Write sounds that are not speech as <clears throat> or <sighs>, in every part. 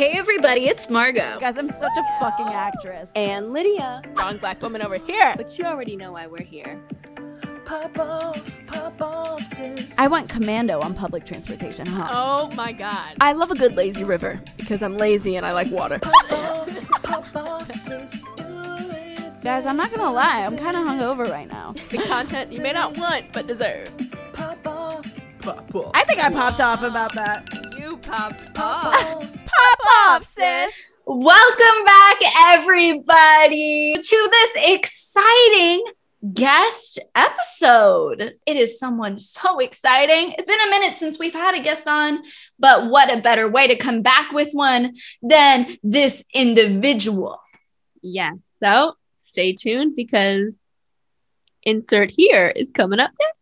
Hey everybody, it's Margot. Guys, I'm such a fucking actress. And Lydia, strong black woman over here. But you already know why we're here. Pop off, pop off, sis. I went commando on public transportation, huh? Oh my god. I love a good lazy river because I'm lazy and I like water. Pop off, pop off, sis. Guys, I'm not gonna lie, I'm kind of hungover right now. The content you may not want but deserve. <laughs> Pop off. Pop off. I think I popped off about that. Popped off. <laughs> Pop off, sis. Welcome back, everybody, to this exciting guest episode. It is someone so exciting. It's been a minute since we've had a guest on, but what a better way to come back with one than this individual. Yes. So stay tuned because insert here is coming up next.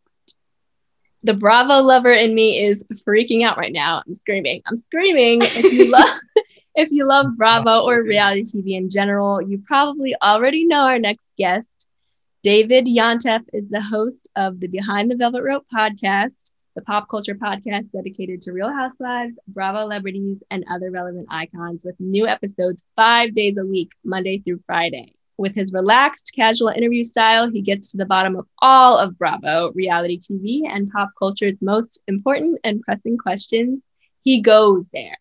The Bravo lover in me is freaking out right now. I'm screaming. I'm screaming. If you love <laughs> if you love Bravo or reality TV in general, you probably already know our next guest. David Yontef is the host of the Behind the Velvet Rope podcast, the pop culture podcast dedicated to Real Housewives, Bravo celebrities, and other relevant icons, with new episodes five days a week, Monday through Friday. With his relaxed, casual interview style, he gets to the bottom of all of Bravo, reality TV, and pop culture's most important and pressing questions. He goes there.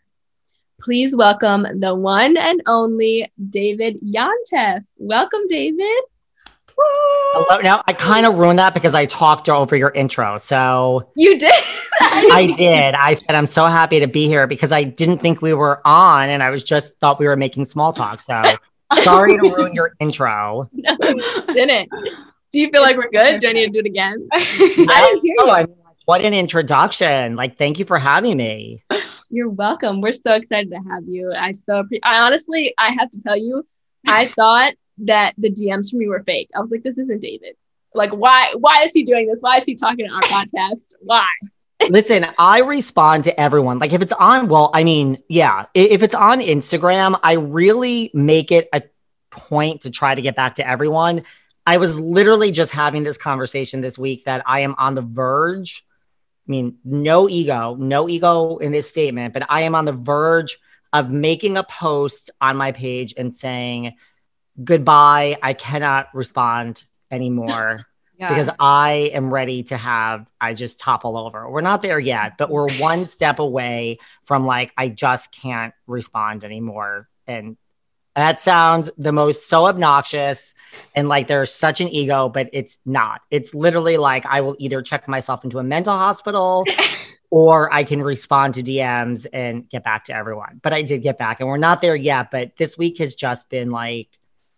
Please welcome the one and only David Yontef. Welcome, David. Hello. Now I kind of ruined that because I talked over your intro. So you did. <laughs> I did. I said I'm so happy to be here because I didn't think we were on, and I was just thought we were making small talk. So sorry to ruin <laughs> your intro. No, didn't. Do you feel like we're good? Do I need to do it again? I <laughs> didn't hear you. I mean, what an introduction! Like, thank you for having me. You're welcome. We're so excited to have you. I so I honestly, I have to tell you, I thought that the DMs from you were fake. I was like, this isn't David. Like, why? Why is he doing this? Why is he talking on our podcast? Why? Listen, I respond to everyone. Like, if it's on, well, I mean, yeah, if it's on Instagram, I really make it a point to try to get back to everyone. I was literally just having this conversation this week that I am on the verge. I mean, no ego, no ego in this statement, but I am on the verge of making a post on my page and saying, goodbye. I cannot respond anymore yeah. because I am ready to have, I just topple over. We're not there yet, but we're one <laughs> step away from like, I just can't respond anymore. And that sounds the most so obnoxious and like there's such an ego, but it's not. It's literally like I will either check myself into a mental hospital <laughs> or I can respond to DMs and get back to everyone. But I did get back and we're not there yet. But this week has just been like,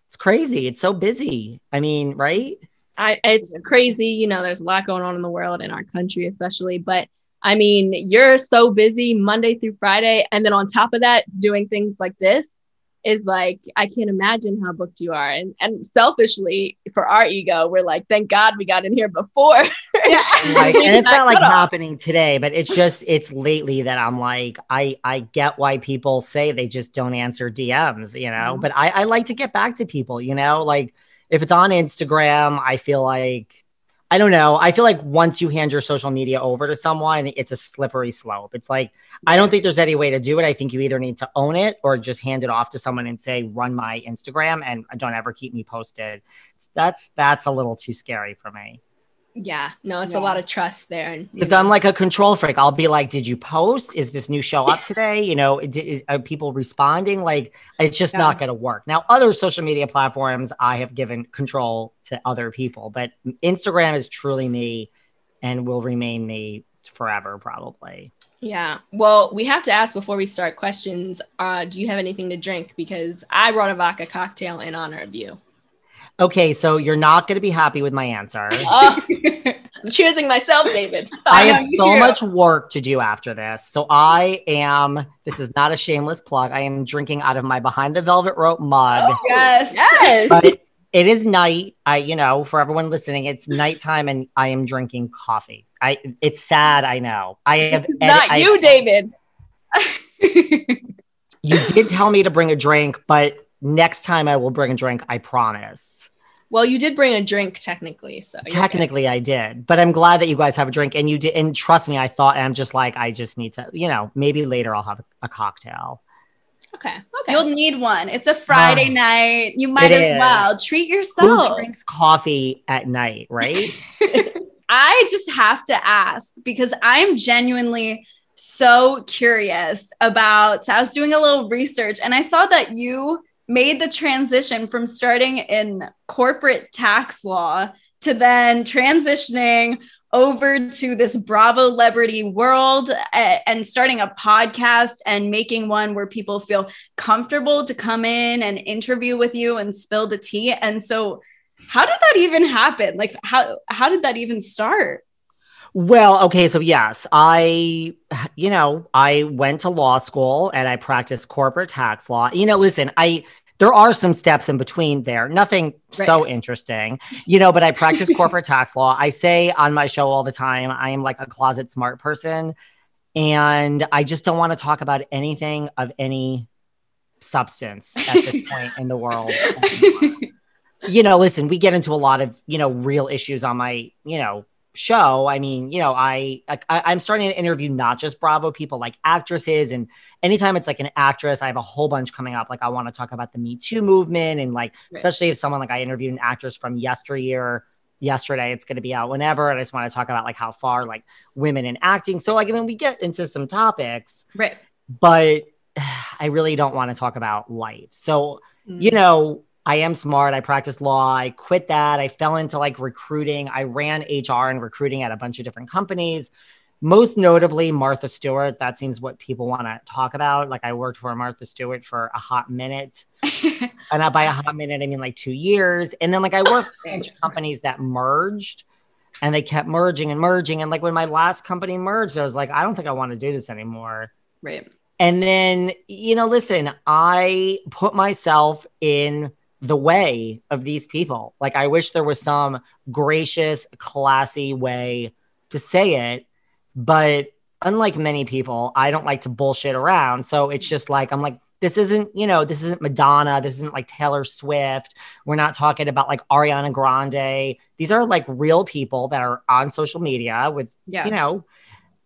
it's crazy. It's so busy. I mean, right? I, it's crazy. You know, there's a lot going on in the world, in our country, especially. But I mean, you're so busy Monday through Friday. And then on top of that, doing things like this is like I can't imagine how booked you are. And and selfishly for our ego, we're like, thank God we got in here before. yeah. <laughs> And it's not like happening today, but it's just it's lately that I'm like, I I get why people say they just don't answer DMs, you know. Mm-hmm. But I, I like to get back to people, you know, like if it's on Instagram, I feel like I don't know. I feel like once you hand your social media over to someone, it's a slippery slope. It's like, I don't think there's any way to do it. I think you either need to own it or just hand it off to someone and say, run my Instagram and don't ever keep me posted. That's, that's a little too scary for me. Yeah, no, it's yeah. a lot of trust there. Because I'm like a control freak. I'll be like, "Did you post? Is this new show up <laughs> today? you know, is, are people responding? Like, it's just yeah. not going to work." Now, other social media platforms, I have given control to other people, but Instagram is truly me, and will remain me forever, probably. Yeah. Well, we have to ask before we start questions. Uh, do you have anything to drink? Because I brought a vodka cocktail in honor of you. Okay, so you're not going to be happy with my answer. Oh, <laughs> I'm choosing myself, David. I, oh, have so much work to do after this. So I am, this is not a shameless plug. I am drinking out of my behind the velvet rope mug. Oh, yes. Yes. But it is night. I, you know, for everyone listening, it's nighttime and I am drinking coffee. I, it's sad. I know. I have not you, I, David. you did tell me to bring a drink, but next time I will bring a drink. I promise. Well, you did bring a drink technically, so technically I did. But I'm glad that you guys have a drink and you did and trust me, I thought I'm just like I just need to, you know, maybe later I'll have a, a cocktail. Okay. Okay. You'll need one. It's a Friday Ah, night. You might as is. well treat yourself. Who yourself. drinks coffee at night, right? <laughs> <laughs> I just have to ask because I'm genuinely so curious about. So I was doing a little research and I saw that you made the transition from starting in corporate tax law to then transitioning over to this Bravo celebrity world eh, and starting a podcast and making one where people feel comfortable to come in and interview with you and spill the tea. And so how did that even happen? Like how how did that even start? Well, okay, so yes, I, you know, I went to law school and I practiced corporate tax law. You know, listen, I, there are some steps in between there, nothing so interesting, you know, but I practice <laughs> corporate tax law. I say on my show all the time, I am like a closet smart person and I just don't want to talk about anything of any substance at this <laughs> point in the world. you know, listen, we get into a lot of, you know, real issues on my, you know, show. I mean, you know, I, I I'm starting to interview not just Bravo people, like actresses, and anytime it's like an actress, I have a whole bunch coming up. Like I want to talk about the Me Too movement, and like Right. especially if someone like I interviewed an actress from yesteryear. Yesterday, it's going to be out whenever, and I just want to talk about like how far like women in acting. So like, I mean, we get into some topics, right. but <sighs> I really don't want to talk about life. So Mm. you know, I am smart. I practice law. I quit that. I fell into like recruiting. I ran HR and recruiting at a bunch of different companies. Most notably, Martha Stewart. That seems what people want to talk about. Like I worked for Martha Stewart for a hot minute. <laughs> And I- by a hot minute, I mean like two years. And then like I worked for a bunch of <laughs> companies that merged and they kept merging and merging. And like when my last company merged, I was like, I don't think I want to do this anymore. right. And then, you know, listen, I put myself in the way of these people. Like, I wish there was some gracious, classy way to say it. But unlike many people, I don't like to bullshit around. So it's just like, I'm like, this isn't, you know, this isn't Madonna. This isn't like Taylor Swift. We're not talking about like Ariana Grande. These are like real people that are on social media with Yeah. you know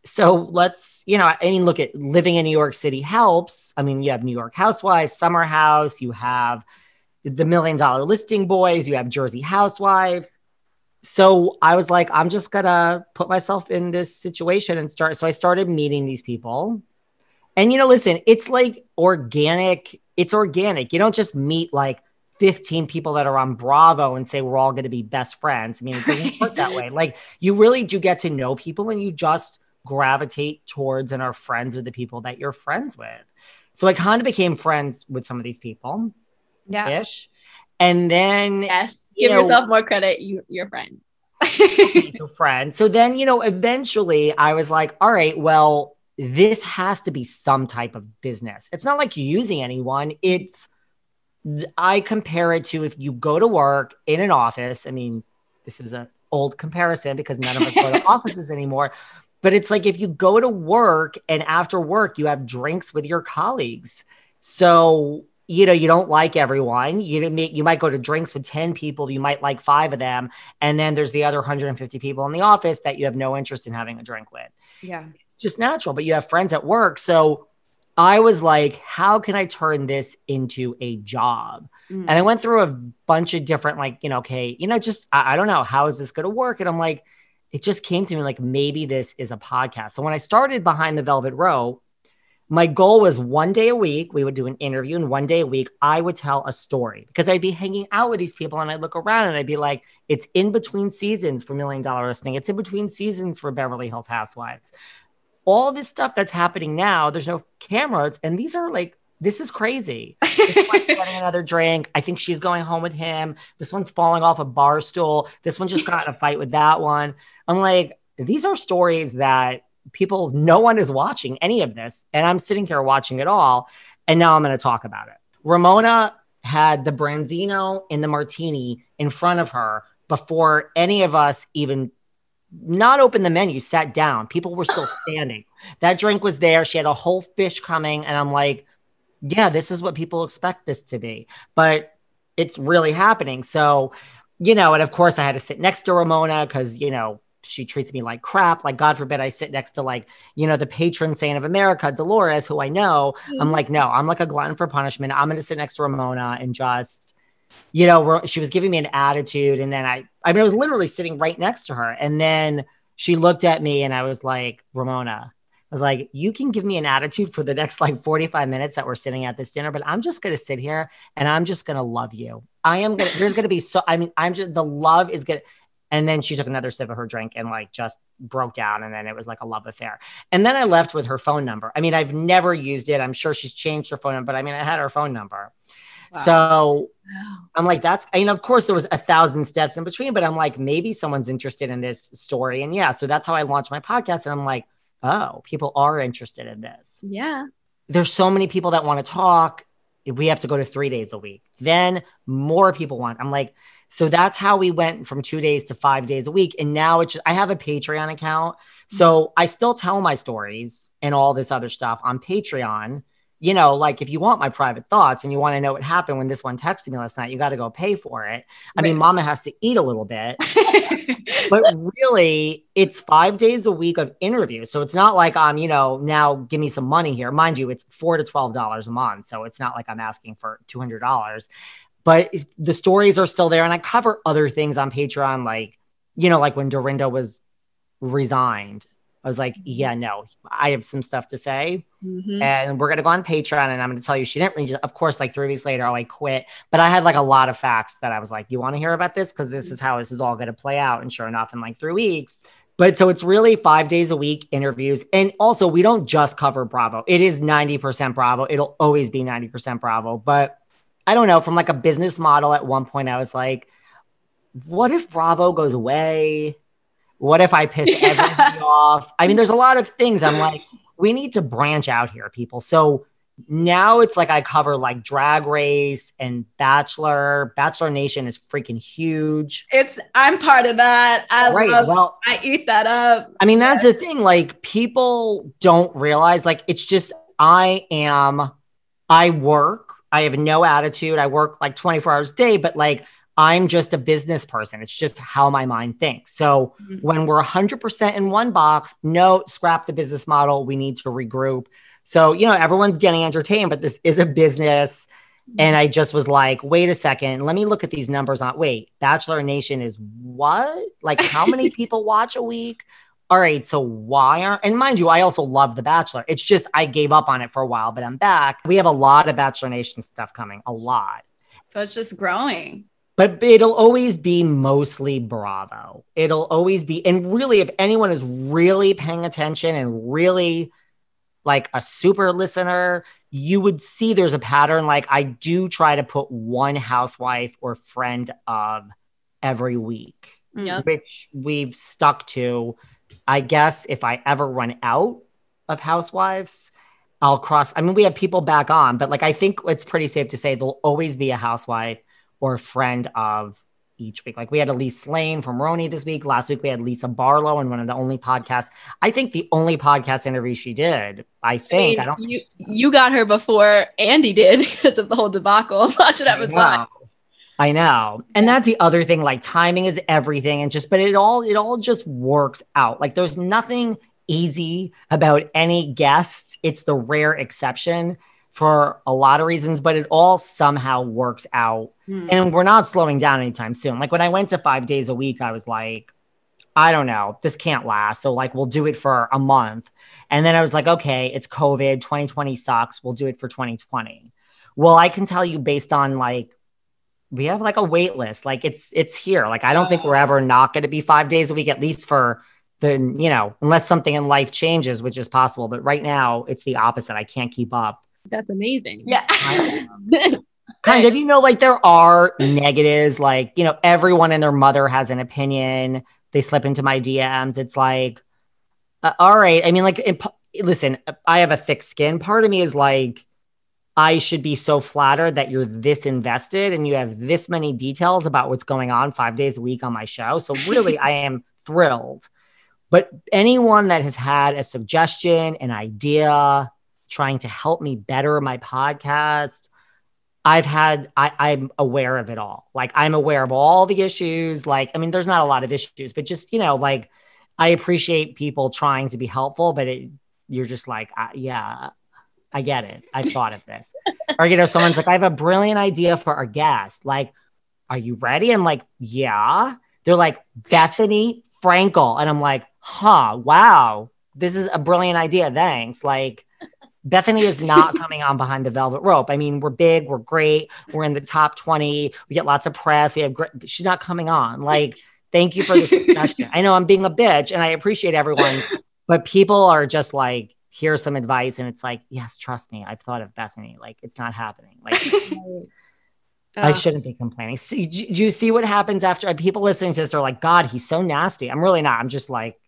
so let's you know i mean look at living in new york city helps i mean you have new york housewives summer house you have the million dollar listing boys you have jersey housewives. So i was like i'm just gonna put myself in this situation and start so i started meeting these people. And you know listen it's like organic it's organic. You don't just meet like 15 people that are on bravo and say we're all going to be best friends. I mean it doesn't work that way. Like you really do get to know people and you just gravitate towards and are friends with the people that you're friends with. So I kind of became friends with some of these people Yeah. ish. And then yes. you Give know- yourself more credit. You, your friend. so <laughs> friends. So then, you know, eventually I was like, all right, well, this has to be some type of business. It's not like using anyone. It's I compare it to if you go to work in an office. I mean, this is an old comparison because none of us go to <laughs> offices anymore. But it's like if you go to work and after work you have drinks with your colleagues. So you know you don't like everyone. You you might go to drinks with ten people. You might like five of them, and then there's the other 150 people in the office that you have no interest in having a drink with yeah. it's just natural, but you have friends at work. So I was like, how can I turn this into a job? Mm. And I went through a bunch of different, like, you know, okay, you know, just, I, I don't know, how is this going to work? And I'm like, it just came to me like, maybe this is a podcast. So when I started Behind the Velvet Rope, my goal was one day a week, we would do an interview, and one day a week, I would tell a story because I'd be hanging out with these people and I'd look around and I'd be like, it's in between seasons for Million Dollar Listing, it's in between seasons for Beverly Hills Housewives. All this stuff that's happening now, there's no cameras, and these are like, this is crazy. This one's <laughs> getting another drink. I think she's going home with him. This one's falling off a bar stool. This one just got in a fight with that one. I'm like, these are stories that people, no one is watching any of this. And I'm sitting here watching it all. And now I'm going to talk about it. Ramona had the Branzino and the martini in front of her before any of us even not open the menu, sat down. People were still <coughs> standing. That drink was there. She had a whole fish coming. And I'm like, yeah, this is what people expect this to be. But it's really happening. So, you know, and of course I had to sit next to Ramona because, you know, she treats me like crap. Like, God forbid I sit next to like, you know, the patron saint of America, Dolores, who I know. I'm mm-hmm. like, no, I'm like a glutton for punishment. I'm going to sit next to Ramona and just, you know, she was giving me an attitude. And then I, I mean, I was literally sitting right next to her. And then she looked at me and I was like, Ramona, I was like, you can give me an attitude for the next like 45 minutes that we're sitting at this dinner, but I'm just going to sit here and I'm just going to love you. I am going to, there's going to be so, I mean, I'm just, the love is going to, and then she took another sip of her drink and like just broke down. And then it was like a love affair. And then I left with her phone number. I mean, I've never used it. I'm sure she's changed her phone number, but I mean, I had her phone number. Wow. So I'm like, that's, I mean, of course, there was a thousand steps in between, but I'm like, maybe someone's interested in this story. And yeah, so that's how I launched my podcast. And I'm like, oh, people are interested in this. Yeah. There's so many people that want to talk. We have to go to three days a week. Then more people want. I'm like, so that's how we went from two days to five days a week. And now it's just, I have a Patreon account. Mm-hmm. So I still tell my stories and all this other stuff on Patreon. You know, like if you want my private thoughts and you want to know what happened when this one texted me last night, you got to go pay for it. I right. mean, mama has to eat a little bit, <laughs> but really, it's five days a week of interviews. So it's not like I'm, you know, now give me some money here. Mind you, it's four to twelve dollars a month. So it's not like I'm asking for two hundred dollars but the stories are still there. And I cover other things on Patreon, like, you know, like when Dorinda was resigned. I was like, yeah, no, I have some stuff to say. Mm-hmm. And we're going to go on Patreon. And I'm going to tell you, she didn't read, of course, like three weeks later, oh, I quit. But I had like a lot of facts that I was like, you want to hear about this? Because this is how this is all going to play out. And sure enough, in like three weeks, but so it's really five days a week interviews. And also, we don't just cover Bravo, it is 90% Bravo. It'll always be 90% Bravo. But I don't know, from like a business model at one point, I was like, what if Bravo goes away? What if I piss <laughs> yeah. everybody off? I mean, there's a lot of things I'm <laughs> like, we need to branch out here, people. So now it's like I cover like drag race and bachelor. Bachelor Nation is freaking huge. It's I'm part of that. I right. Love, well, I eat that up. I mean, that's yes. the thing. Like people don't realize, like, it's just I am, I work I have no attitude. I work like 24 hours a day, but like I'm just a business person. It's just how my mind thinks. So mm-hmm. when we're 100% in one box, no, scrap the business model. We need to regroup. So, you know, everyone's getting entertained, but this is a business. Mm-hmm. And I just was like, wait a second, let me look at these numbers on. Wait, Bachelor Nation is what? Like, how many <laughs> people watch a week? All right, so why aren't, and mind you, I also love The Bachelor. It's just I gave up on it for a while, but I'm back. We have a lot of Bachelor Nation stuff coming, a lot. So it's just growing. But it'll always be mostly Bravo. It'll always be, and really, if anyone is really paying attention and really like a super listener, you would see there's a pattern. Like I do try to put one housewife or friend of every week, yep. which we've stuck to I guess if I ever run out of housewives, I'll cross. I mean, we have people back on, but like I think it's pretty safe to say there'll always be a housewife or a friend of each week. Like we had Elyse Slaine from RHONY this week. Last week we had Lisa Barlow and one of the only podcasts. I think the only podcast interview she did. I think I, mean, I don't. You you got her before Andy did <laughs> because of the whole debacle. Watch it happen. I know. And that's the other thing like timing is everything and just but it all it all just works out. Like there's nothing easy about any guest. It's the rare exception for a lot of reasons, but it all somehow works out. Hmm. And we're not slowing down anytime soon. Like when I went to 5 days a week, I was like I don't know, this can't last. So like we'll do it for a month. And then I was like, okay, it's COVID, 2020 sucks. We'll do it for 2020. Well, I can tell you based on like we have like a wait list. Like it's it's here. Like I don't think we're ever not going to be five days a week, at least for the you know, unless something in life changes, which is possible. But right now, it's the opposite. I can't keep up. That's amazing. Yeah. <laughs> kind of, you know, like there are negatives. Like you know, everyone and their mother has an opinion. They slip into my DMs. It's like, uh, all right. I mean, like, it, listen, I have a thick skin. Part of me is like I should be so flattered that you're this invested and you have this many details about what's going on five days a week on my show. So, really, <laughs> I am thrilled. But anyone that has had a suggestion, an idea, trying to help me better my podcast, I've had, I, I'm aware of it all. Like, I'm aware of all the issues. Like, I mean, there's not a lot of issues, but just, you know, like, I appreciate people trying to be helpful, but it, you're just like, uh, yeah, I get it. I've thought of this. or, you know, someone's like, I have a brilliant idea for our guest. Like, are you ready? I'm like, yeah. They're like, Bethenny Frankel. And I'm like, huh, wow, this is a brilliant idea. Thanks. Like, Bethany is not <laughs> coming on behind the velvet rope. I mean, we're big, we're great, we're in the top 20, we get lots of press. We have great, she's not coming on. Like, thank you for the suggestion. I know I'm being a bitch and I appreciate everyone, but people are just like, here's some advice. And it's like, yes, trust me, I've thought of Bethenny Like, it's not happening. Like, <laughs> I shouldn't be complaining. See, do you see what happens after people listening to this are like, God, he's so nasty. I'm really not. I'm just like,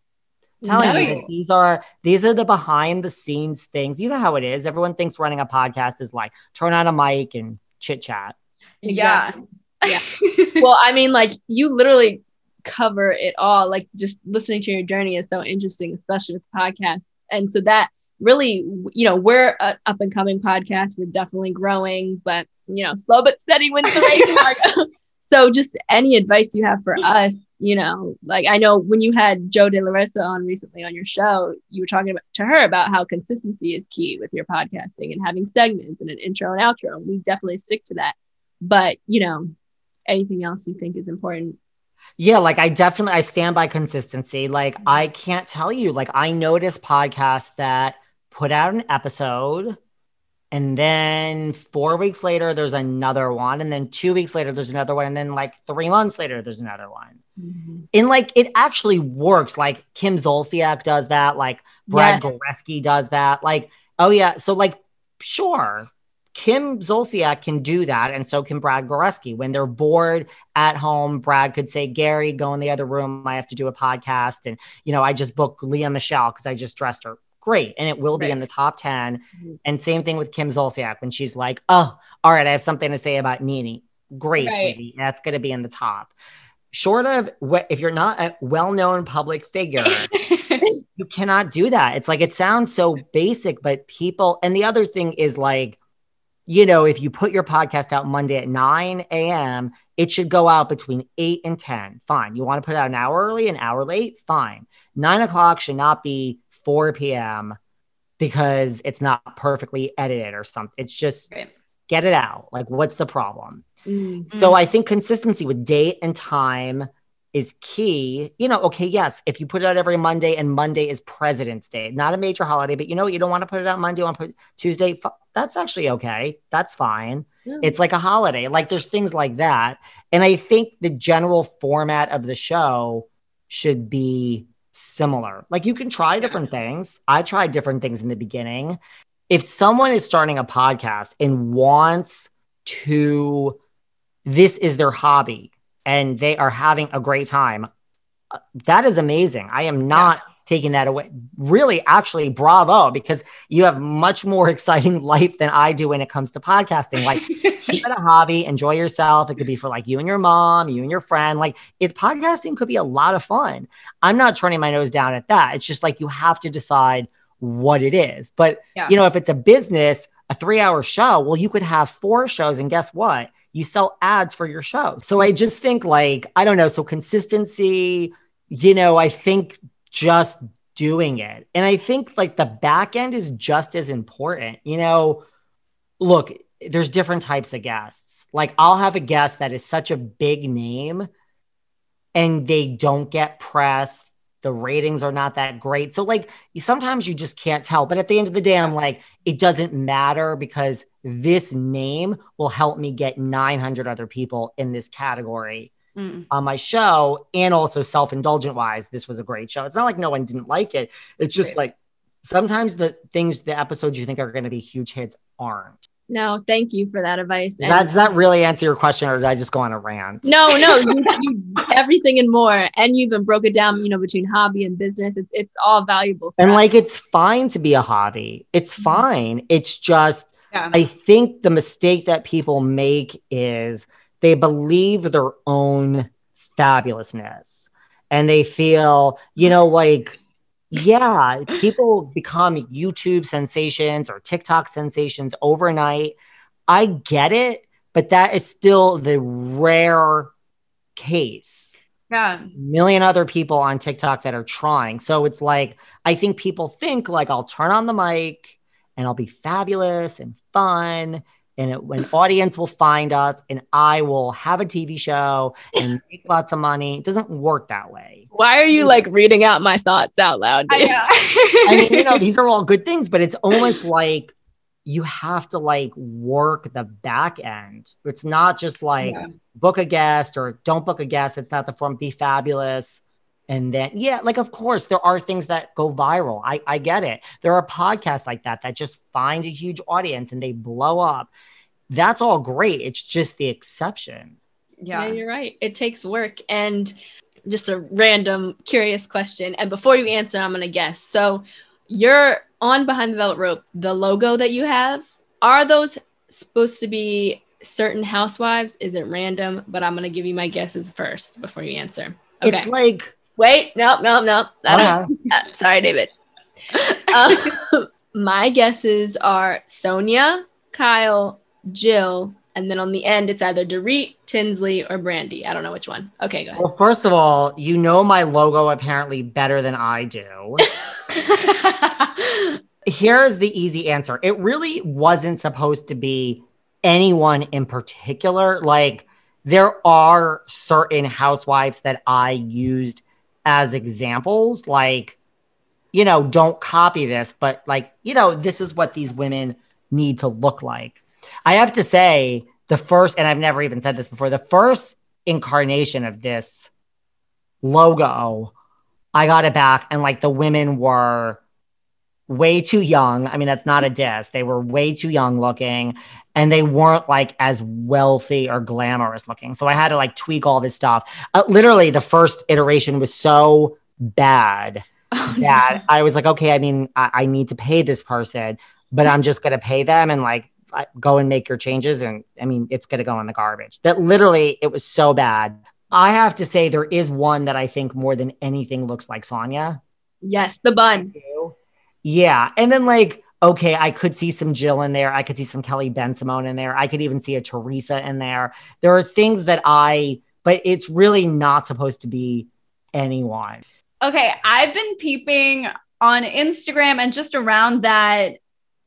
telling no. you that these are these are the behind the scenes things. You know how it is. Everyone thinks running a podcast is like turn on a mic and chit chat. Exactly. Yeah. yeah. <laughs> well, I mean, like you literally cover it all. Like just listening to your journey is so interesting, especially with podcasts. And so that really, you know, we're an up and coming podcast. We're definitely growing, but you know, slow but steady wins the race. <laughs> <laughs> so just any advice you have for us you know, like I know when you had Jo De La Rosa on recently on your show, you were talking about, to her about how consistency is key with your podcasting and having segments and an intro and outro. And we definitely stick to that. But, you know, anything else you think is important? Yeah, like I definitely I stand by consistency. Like I can't tell you, like I notice podcasts that put out an episode and then four weeks later, there's another one. And then two weeks later, there's another one. And then like three months later, there's another one. Mm-hmm. And like it actually works. Like Kim Zolciak does that. Like Brad yeah. Goreski does that. Like, oh yeah. So like, sure. Kim Zolciak can do that, and so can Brad Goreski. When they're bored at home, Brad could say, "Gary, go in the other room. I have to do a podcast." And you know, I just booked Lea Michele because I just dressed her great. And it will be right. in the top 10. Mm-hmm. And same thing with Kim Zolciak when she's like, oh, all right, I have something to say about NeNe Great, right. sweetie. That's going to be in the top. Short of if you're not a well known public figure, <laughs> you cannot do that. It's like it sounds so basic, but people, and the other thing is like, you know, if you put your podcast out Monday at 9 a.m., it should go out between 8 and 10. Fine. You want to put out an hour early, an hour late? Fine. Nine o'clock should not be 4 p.m. because it's not perfectly edited or something. It's just right. get it out. Like, what's the problem? Mm-hmm. So I think consistency with date and time is key. You know, okay, yes, if you put it out every Monday and Monday is President's Day, not a major holiday, but you know, you don't want to put it out Monday, you want to put Tuesday. That's actually okay. That's fine. Yeah. It's like a holiday. Like there's things like that. And I think the general format of the show should be similar. Like you can try different things. I tried different things in the beginning. If someone is starting a podcast and wants to, this is their hobby and they are having a great time, that is amazing. I am not. Yeah taking that away. Really, actually, bravo, because you have much more <laughs> exciting life than I do when it comes to podcasting. Like, <laughs> keep it a hobby, enjoy yourself. It could be for like you and your mom, you and your friend. Like, if podcasting could be a lot of fun, I'm not turning my nose down at that. It's just like you have to decide what it is. But, yeah. you know, if it's a business, a three hour show, well, you could have four shows, and guess what? You sell ads for your show. So I just think, like, I don't know. So consistency, you know, I think just doing it. And I think like the back end is just as important. You know, look, there's different types of guests. Like I'll have a guest that is such a big name and they don't get press. The ratings are not that great. So like sometimes you just can't tell. But at the end of the day, I'm like, it doesn't matter because this name will help me get 900 other people in this category mm. on my show and also self-indulgent wise this was a great show it's not like no one didn't like it it's just right. like sometimes the things the episodes you think are going to be huge hits aren't no, thank you for that advice. And Does that really answer your question, or did I just go on a rant? No, no, you, you, everything and more, and you even broke it down. You know, between hobby and business, it's, it's all valuable. and us. like, it's fine to be a hobby. It's mm-hmm. fine. It's just, yeah. I think the mistake that people make is they believe their own fabulousness and they feel, you know, like, yeah, people become YouTube sensations or TikTok sensations overnight. I get it, but that is still the rare case. Yeah. million other people on TikTok that are trying. So it's like, I think people think like I'll turn on the mic and I'll be fabulous and fun. And it, an audience will find us and I will have a TV show and make lots of money. It doesn't work that way. Why are you like reading out my thoughts out loud? I know. <laughs> I mean, you know, these are all good things, but it's almost like you have to like work the back end. It's not just like Yeah. book a guest or don't book a guest. It's not the form be fabulous. And then, yeah, like, of course, there are things that go viral. I, I get it. There are podcasts like that that just find a huge audience and they blow up. That's all great. It's just the exception. Yeah, yeah. you're right. It takes work. And just a random curious question. And before you answer, I'm gonna guess. So you're on behind the velvet rope, the logo that you have, are those supposed to be certain housewives? Is it random? But I'm gonna give you my guesses first before you answer. Okay. It's like, Wait, no, no, no. I don't- okay. <laughs> uh, sorry, David. Uh, <laughs> my guesses are Sonja, Kyle, Jill, and then on the end it's either Dorit, Tinsley, or Brandi. I don't know which one. Okay, go ahead. well, first of all, you know my logo apparently better than I do. <laughs> Here's the easy answer. It really wasn't supposed to be anyone in particular. Like, there are certain housewives that I used as examples. Like, you know, don't copy this, but like, you know, this is what these women need to look like. I have to say, the first, and I've never even said this before, the first incarnation of this logo, I got it back, and like the women were way too young. I mean, that's not a diss. They were way too young looking and they weren't like as wealthy or glamorous looking. So I had to like tweak all this stuff. Uh, literally, the first iteration was so bad <laughs> that I was like, okay, I mean, I, I need to pay this person, but I'm just going to pay them and like go and make your changes. And I mean, it's going to go in the garbage. That literally, it was so bad. I have to say, there is one that I think more than anything looks like Sonja. Yes, the bun. Yeah. And then like, okay, I could see some Jill in there. I could see some Kelly Bensimon in there. I could even see a Teresa in there. There are things that I, but it's really not supposed to be anyone. Okay, I've been peeping on Instagram and just around that,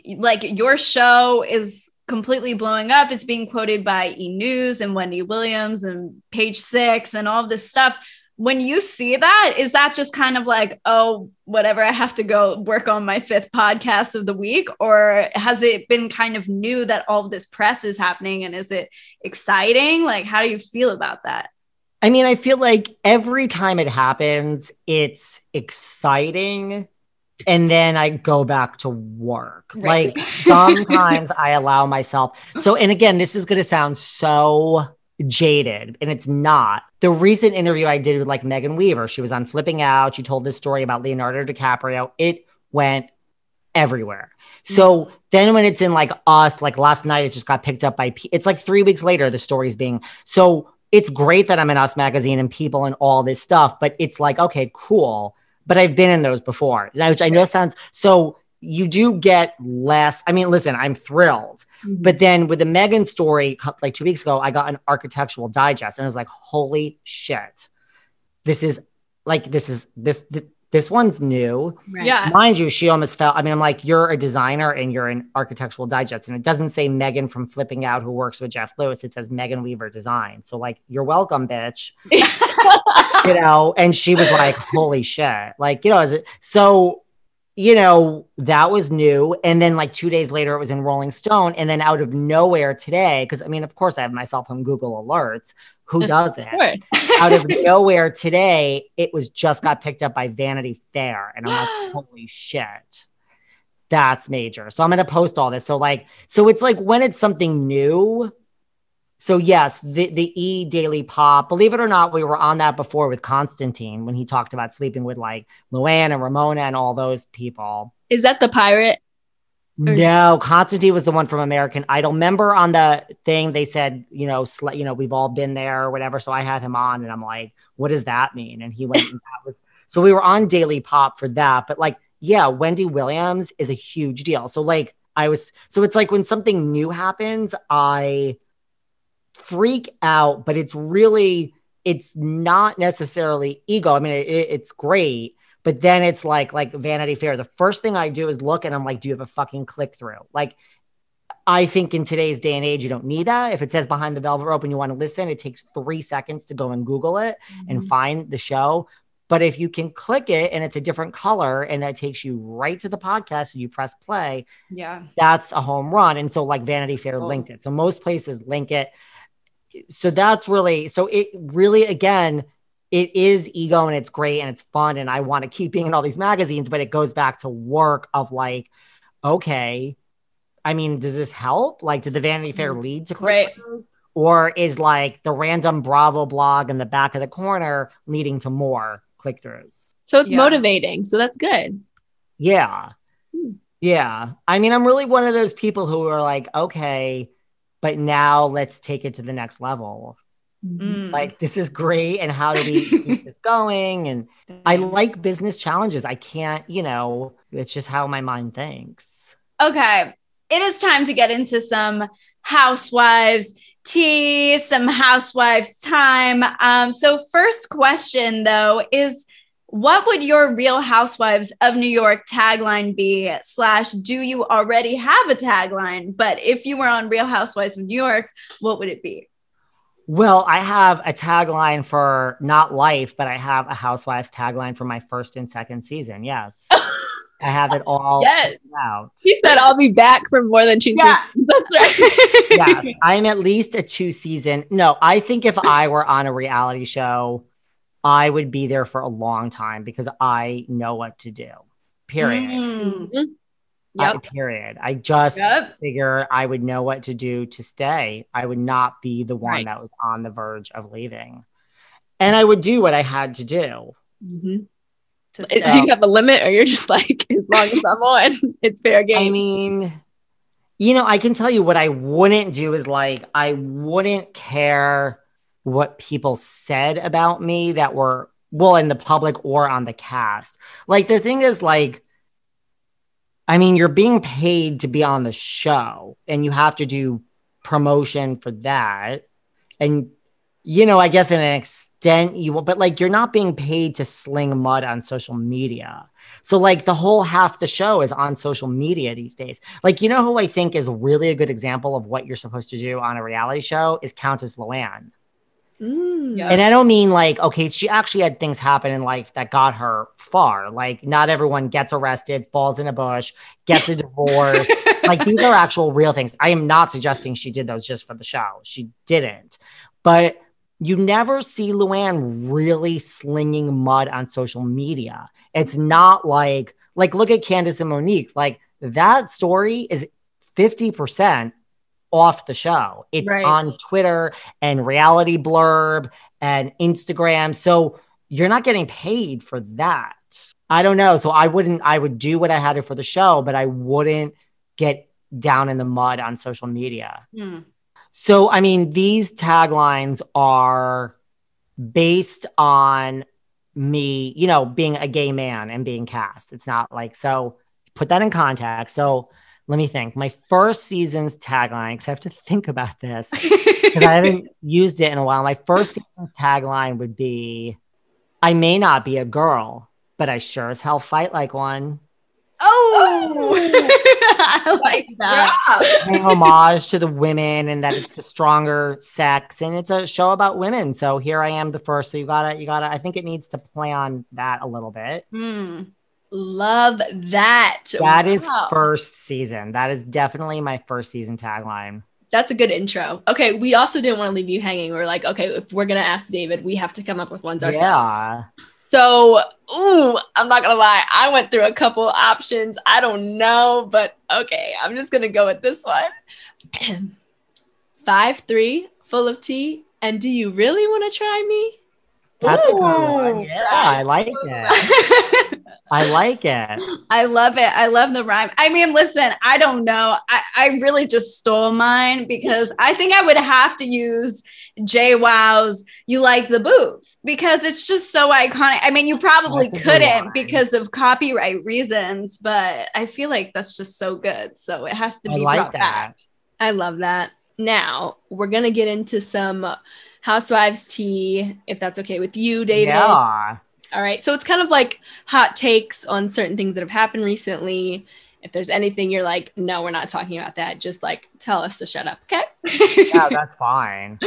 like your show is completely blowing up. It's being quoted by E News and Wendy Williams and Page Six and all of this stuff. When you see that, is that just kind of like, oh, whatever, I have to go work on my fifth podcast of the week? Or has it been kind of new that all of this press is happening and is it exciting? Like, how do you feel about that? I mean, I feel like every time it happens, it's exciting. And then I go back to work. Right. Like sometimes I allow myself. So, and again, this is going to sound so jaded, and it's not. The recent interview I did with like Megan Weaver, she was on Flipping Out. She told this story about Leonardo DiCaprio. It went everywhere. Mm-hmm. So then when it's in like us, like last night, it just got picked up by, P- it's like three weeks later, the story's being, so it's great that I'm in Us Magazine and people and all this stuff, but it's like, okay, cool. But I've been in those before, which I know sounds, so you do get less. I mean, listen, I'm thrilled. Mm-hmm. But then with the Megan story, like two weeks ago, I got an architectural digest and I was like, holy shit. This is like, this is, this, this, this one's new. Right. Yeah. Mind you, she almost felt. I mean, I'm like, you're a designer and you're an architectural digest, and it doesn't say Megan from Flipping Out who works with Jeff Lewis. It says Megan Weaver Design. So like, you're welcome, bitch. <laughs> you know. And she was like, holy shit, like you know. Is it, so you know that was new, and then like two days later, it was in Rolling Stone, and then out of nowhere today, because I mean, of course, I have myself on Google Alerts. Who doesn't? Of out of <laughs> nowhere today, it was just got picked up by Vanity Fair. And I'm like, <gasps> holy shit. That's major. So I'm gonna post all this. So like, so it's like when it's something new. So yes, the the E Daily Pop. Believe it or not, we were on that before with Constantine when he talked about sleeping with like Luann and Ramona and all those people. Is that the pirate? Or- No, Constantine was the one from American Idol. Member on the thing they said, you know, sl- you know, we've all been there or whatever. So I had him on, and I'm like, what does that mean? And he went, and that was <laughs> so we were on Daily Pop for that. But like, yeah, Wendy Williams is a huge deal. So like, I was so it's like when something new happens, I freak out, but it's really it's not necessarily ego. I mean, it, it's great, but then it's like like Vanity Fair. The first thing I do is look and I'm like, do you have a fucking click through? Like, I think in today's day and age, you don't need that. If it says behind the velvet rope and you want to listen, it takes three seconds to go and Google it mm-hmm. and find the show. But if you can click it and it's a different color and that takes you right to the podcast and you press play, yeah, that's a home run. And so, like Vanity Fair linked it. So, most places link it. So, that's really, so it really, again, it is ego and it's great and it's fun. And I want to keep being in all these magazines, but it goes back to work of like, okay, I mean, does this help? Like, did the Vanity Fair mm-hmm. lead to click right. Or is like the random Bravo blog in the back of the corner leading to more? click throughs. So it's yeah. motivating. So that's good. Yeah. Hmm. Yeah. I mean, I'm really one of those people who are like, okay, but now let's take it to the next level. Mm. Like, this is great. And how do we keep this going? And I <laughs> like business challenges. I can't, you know, it's just how my mind thinks. Okay. It is time to get into some housewives tea, some housewives time. Um, so, first question though is what would your real housewives of New York tagline be? Slash, do you already have a tagline? But if you were on Real Housewives of New York, what would it be? Well, I have a tagline for not life, but I have a housewives tagline for my first and second season. Yes. <laughs> I have it all yes. out. She said, I'll be back for more than two yeah. seasons. <laughs> That's right. yes, I'm at least a two season. No, I think if I were on a reality show, I would be there for a long time because I know what to do. Period. Mm. Yep. I, period. I just yep. figure I would know what to do to stay. I would not be the one right. that was on the verge of leaving. And I would do what I had to do. Mm-hmm. To Do you have a limit, or you're just like, as long as I'm on, <laughs> it's fair game? I mean, you know, I can tell you what I wouldn't do is like, I wouldn't care what people said about me that were well in the public or on the cast. Like the thing is like I mean, you're being paid to be on the show and you have to do promotion for that. And you know, I guess in an extent you will, but like you're not being paid to sling mud on social media. So like the whole half the show is on social media these days. Like, you know who I think is really a good example of what you're supposed to do on a reality show is Countess Luann. Mm, And I don't mean like, okay, she actually had things happen in life that got her far. Like, not everyone gets arrested, falls in a bush, gets a divorce. <laughs> like, these are actual real things. I am not suggesting she did those just for the show. She didn't. But you never see Luann really slinging mud on social media. It's not like, like, look at Candiace and Monique. Like, that story is 50% off the show. It's right. on Twitter and reality blurb and Instagram. So you're not getting paid for that. I don't know. So I wouldn't, I would do what I had to for the show, but I wouldn't get down in the mud on social media. Hmm. So, I mean, these taglines are based on me, you know, being a gay man and being cast. It's not like, so put that in context. So, let me think. My first season's tagline, because I have to think about this <laughs> because I haven't used it in a while. My first season's tagline would be I may not be a girl, but I sure as hell fight like one. Oh, <laughs> I like that. Homage to the women and that it's the stronger sex, and it's a show about women. So here I am, the first. So you gotta, you gotta. I think it needs to play on that a little bit. Mm, love that. That wow. is first season. That is definitely my first season tagline. That's a good intro. Okay, we also didn't want to leave you hanging. We're like, okay, if we're gonna ask David, we have to come up with ones ourselves. Yeah. So, ooh, I'm not gonna lie. I went through a couple options. I don't know, but okay, I'm just gonna go with this one. <clears throat> Five three, full of tea. And do you really want to try me? That's Ooh, a good oh, one. Yeah, I like it. I like it. <laughs> I love it. I love the rhyme. I mean, listen, I don't know. I, I really just stole mine because I think I would have to use JWoww's You Like the Boobs because it's just so iconic. I mean, you probably couldn't because of copyright reasons, but I feel like that's just so good. So it has to be I like brought that. back. I love that. Now we're going to get into some Housewives tea, if that's okay with you, David. Yeah. All right. So it's kind of like hot takes on certain things that have happened recently. If there's anything you're like, no, we're not talking about that, just like tell us to shut up. Okay. Yeah, <laughs> that's fine.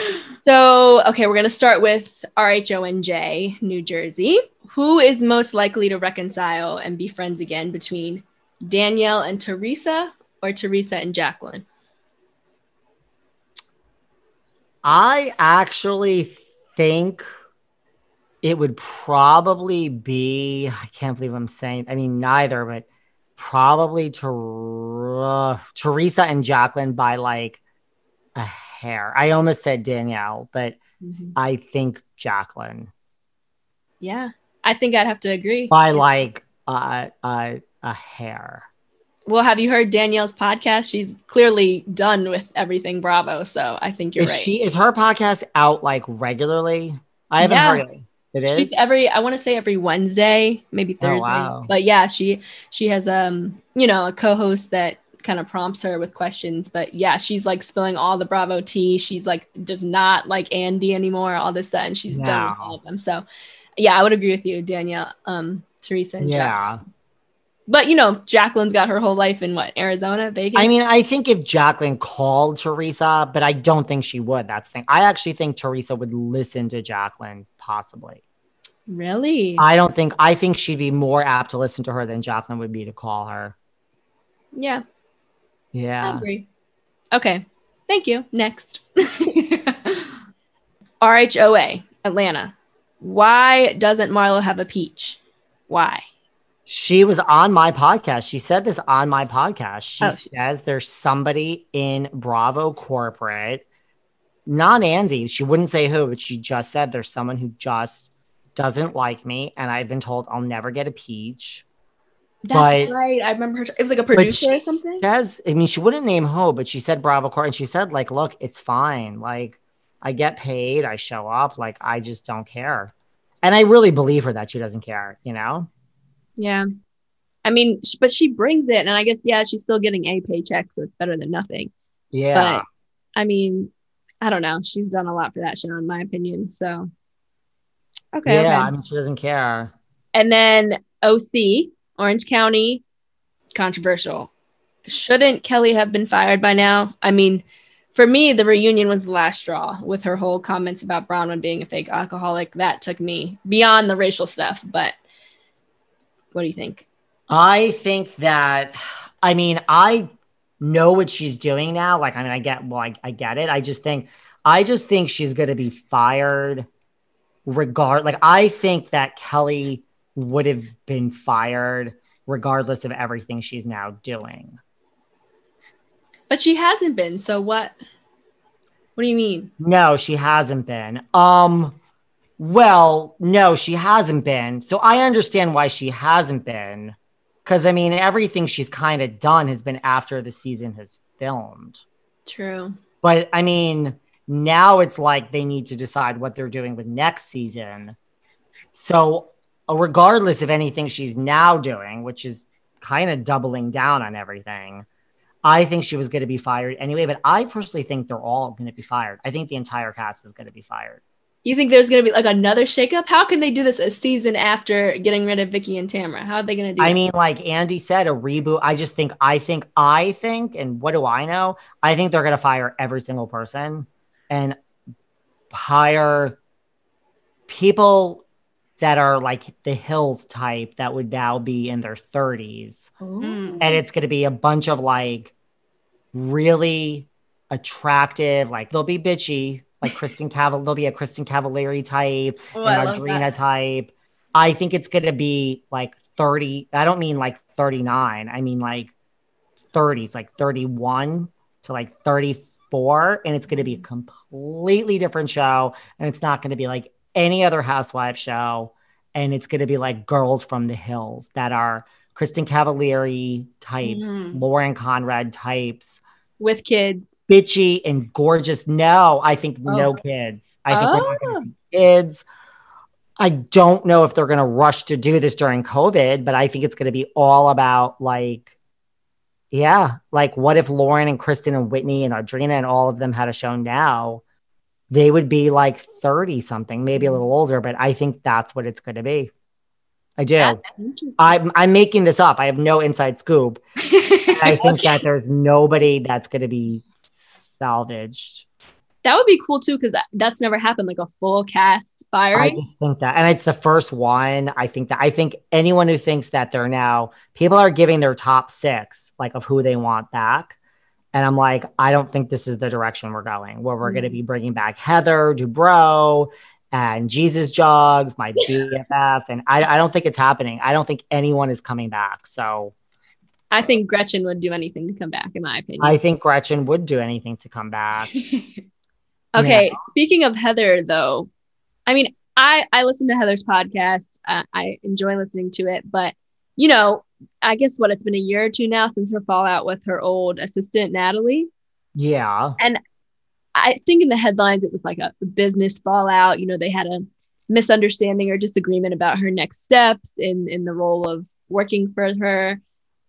so, okay, we're going to start with RHONJ, New Jersey. Who is most likely to reconcile and be friends again between Danielle and Teresa or Teresa and Jacqueline? I actually think it would probably be, I can't believe I'm saying, I mean, neither, but probably Ter- Teresa and Jacqueline by like a hair. I almost said Danielle, but Mhm. I think Jacqueline Yeah, I think I'd have to agree. by like uh, uh, a hair. Well, have you heard Danielle's podcast? She's clearly done with everything Bravo, so I think you're is right. she is her podcast out like regularly? I haven't Yeah. heard it. It is. She's every I want to say every Wednesday, maybe Thursday. Oh, Thursday. wow. But yeah, she she has um, you know, a co-host that kind of prompts her with questions. But yeah, she's like spilling all the Bravo tea. She's like does not like Andy anymore, all this stuff, and she's done with all of them. So yeah, I would agree with you, Danielle, um, Teresa and Jack. But you know, Jacqueline's got her whole life in what, Arizona, Vegas? I mean, I think if Jacqueline called Teresa, but I don't think she would. That's the thing. I actually think Teresa would listen to Jacqueline, possibly. really? I don't think, I think she'd be more apt to listen to her than Jacqueline would be to call her. yeah, I Yeah. agree. Okay. Thank you. Next. <laughs> RHOA, Atlanta. Why doesn't Marlo have a peach? Why? She was on my podcast. She said this on my podcast. She Oh. says there's somebody in Bravo corporate, not Andy. She wouldn't say who, but she just said there's someone who just doesn't like me. And I've been told I'll never get a peach. That's But- right. I remember her. It was like a producer or something. Says, I mean, she wouldn't name who, but she said Bravo Court, and she said, like, look, it's fine. Like, I get paid, I show up, like, I just don't care. And I really believe her that she doesn't care, you know? Yeah. I mean, but she brings it, and I guess yeah, she's still getting a paycheck, so it's better than nothing. Yeah. But I mean, I don't know. She's done a lot for that show, in my opinion. So okay, yeah, okay. I mean, she doesn't care. And then OC, Orange County, controversial. Shouldn't Kelly have been fired by now? I mean, for me, the reunion was the last straw with her whole comments about Braunwyn being a fake alcoholic. That took me beyond the racial stuff. But what do you think? I think that, I mean, I know what she's doing now. Like, I mean, I get, well, I, I get it. I just think, I just think she's going to be fired regard. Like, I think that Kelly would have been fired regardless of everything she's now doing. But she hasn't been. So what? What do you mean? No, she hasn't been. Um, well, no, she hasn't been. So I understand why she hasn't been. Cause I mean, everything she's kind of done has been after the season has filmed. True. But I mean, now it's like they need to decide what they're doing with next season. So, uh, regardless of anything she's now doing, which is kind of doubling down on everything, I think she was going to be fired anyway. But I personally think they're all going to be fired. I think the entire cast is going to be fired. You think there's gonna be like another shakeup? How can they do this a season after getting rid of Vicki and Tamara? How are they gonna do? I that? mean, like Andy said, a reboot. I just think, I think, I think, and what do I know? I think they're going to fire every single person and hire people that are like the Hills type that would now be in their 30s. Ooh. And it's going to be a bunch of like really attractive, like they'll be bitchy, like Kristen Caval, there'll be a Kristen Cavallari type Oh, and love Audrina type. I think it's going to be like 30. I don't mean like 39. I mean like 30s, like 31 to like 34. And it's going to be a completely different show. And it's not going to be like any other housewife show. And it's going to be like girls from the hills that are Kristen Cavallari types, Mhm. Lauren Conrad types, with kids. Bitchy and gorgeous. No, I think Oh. no kids. I think we're not Oh. going to see kids. I don't know if they're going to rush to do this during COVID, but I think it's going to be all about like, yeah, like what if Lauren and Kristen and Whitney and Audrina and all of them had a show now? they would be like 30 something, maybe a mm-hmm. little older, but I think that's what it's going to be. I do. I'm, I'm making this up. I have no inside scoop. <laughs> I think that there's nobody that's going to be salvaged. that would be cool too because that's never happened like a full cast fire. I just think that, and it's the first one. I think that, I think anyone who thinks that they're now, people are giving their top six, like of who they want back. And I'm like, I don't think this is the direction we're going, where we're going to mm. be bringing back Heather Dubrow and Jesus Jugs, my BFF. And I, I don't think it's happening. I don't think anyone is coming back. So I think Gretchen would do anything to come back, in my opinion. I think Gretchen would do anything to come back. <laughs> Okay, speaking of Heather, though, I mean, I I listen to Heather's podcast. Uh, I enjoy listening to it, but you know, I guess what it's been a year or two now since her fallout with her old assistant Natalie. Yeah. And I think in the headlines it was like a business fallout. You know, they had a misunderstanding or disagreement about her next steps in in the role of working for her.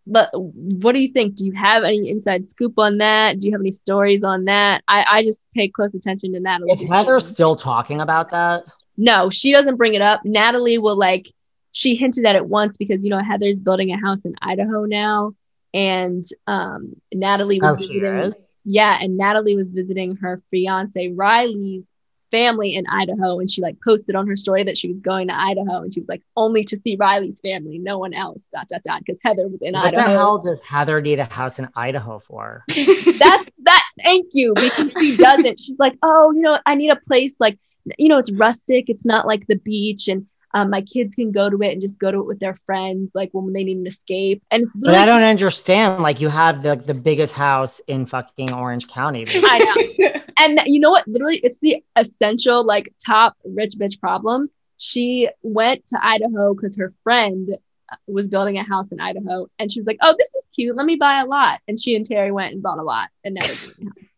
But what do you think? Do you have any inside scoop on that? Do you have any stories on that? I, I just pay close attention to Natalie. Is Heather still talking about that? No, she doesn't bring it up. Natalie will like she hinted at it once because you know Heather's building a house in Idaho now, and um Natalie Oh, was she visiting, yeah, and Natalie was visiting her fiance Riley's family in Idaho, and she like posted on her story that she was going to Idaho, and she was like only to see Riley's family, no one else. Dot dot dot, because Heather was in Idaho. What the hell does Heather need a house in Idaho for? <laughs> That's that. Thank you, because she doesn't. She's like, oh, you know, I need a place like, you know, it's rustic. It's not like the beach, and um, my kids can go to it and just go to it with their friends, like when they need an escape. And it's But I don't understand. Like you have the the biggest house in fucking Orange County. <laughs> I know. And you know what? Literally, it's the essential, like top rich bitch problem. She went to Idaho because her friend uh, was building a house in Idaho, and she was like, "Oh, this is cute. Let me buy a lot." And she and Terry went and bought a lot and never built a house.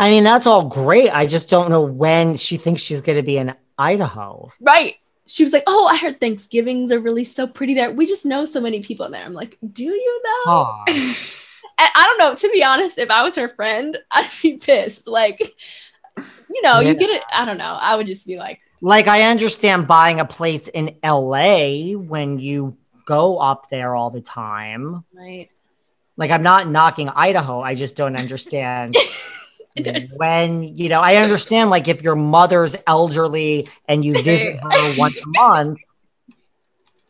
I mean, that's all great. I just don't know when she thinks she's going to be in Idaho. Right. She was like, "Oh, I heard Thanksgivings are really so pretty there. We just know so many people there." I'm like, "Do you though?" <laughs> Aw. And I don't know. To be honest, if I was her friend, <laughs> I'd be pissed. Like, you know, Yeah. you get it. I don't know. I would just be like, Like I understand buying a place in LA when you go up there all the time. right. Like I'm not knocking Idaho. I just don't understand <laughs> when you know. I understand like if your mother's elderly and you visit <laughs> her once a month.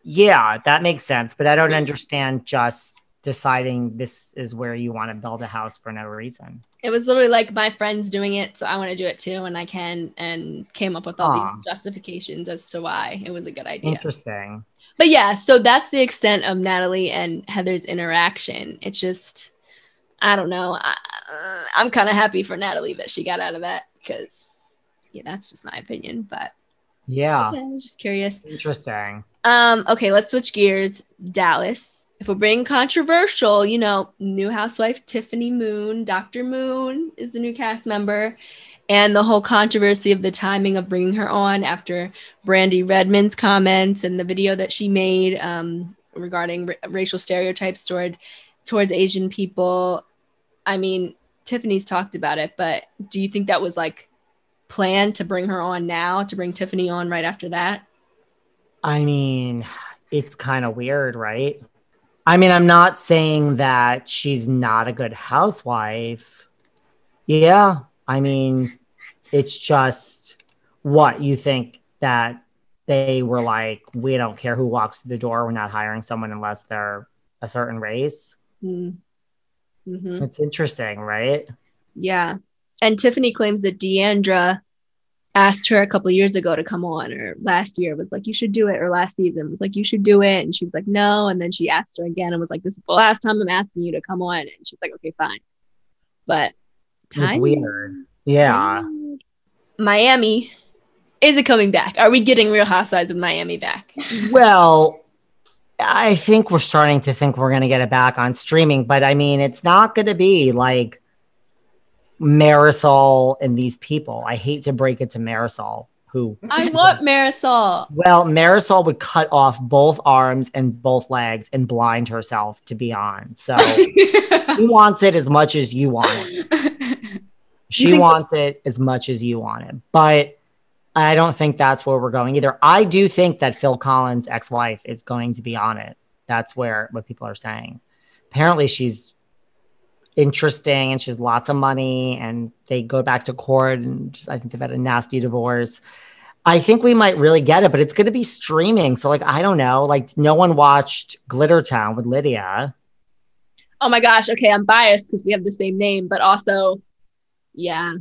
Yeah, that makes sense. But I don't understand just deciding this is where you want to build a house for no reason. It was literally like my friend's doing it, so I want to do it too, and I can, and came up with all Aw. these justifications as to why it was a good idea. Interesting. But yeah, so that's the extent of Natalie and Heather's interaction. It's just, I don't know. I, uh, I'm kind of happy for Natalie that she got out of that because, yeah, that's just my opinion. But Yeah. okay, I was just curious. Interesting. Um, okay, let's switch gears. Dallas. If we're being controversial, you know, new housewife Tiffany Moon, Dr. Moon is the new cast member, and the whole controversy of the timing of bringing her on after Brandi Redmond's comments and the video that she made um, regarding ra- racial stereotypes toward towards Asian people. I mean, Tiffany's talked about it, but do you think that was like planned to bring her on now, to bring Tiffany on right after that? I mean, it's kind of weird, right? I mean, I'm not saying that she's not a good housewife. Yeah. I mean, it's just what you think that they were like, we don't care who walks through the door. We're not hiring someone unless they're a certain race. Mm. Hmm It's interesting, right? Yeah. And Tiffany claims that D'Andra asked her a couple years ago to come on, or last year was like, you should do it, or last season was like, you should do it. And she was like, no. And then she asked her again and was like, this is the last time I'm asking you to come on. And she's like, okay, fine. But time. It's weird. Yeah. Miami. Is it coming back? Are we getting Real Housewives of Miami back? Well, I think we're starting to think we're going to get it back on streaming, but I mean, it's not going to be like Marisol and these people. I hate to break it to Marisol, who, I want Marisol. well, Marisol would cut off both arms and both legs and blind herself to be on. So he wants it as much as you want it. She wants it as much as you want it, <laughs> but I don't think that's where we're going either. I do think that Phil Collins' ex-wife is going to be on it. That's where what people are saying. Apparently, she's interesting and she has lots of money, and they go back to court and just I think they've had a nasty divorce. I think we might really get it, but it's going to be streaming. So, like, I don't know. Like, no one watched Glitter Town with Lydia. Oh my gosh. Okay, I'm biased because we have the same name, but also, yeah.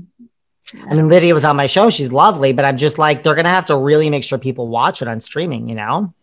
I mean, Lydia was on my show. She's lovely, but I'm just like, they're going to have to really make sure people watch it on streaming, you know?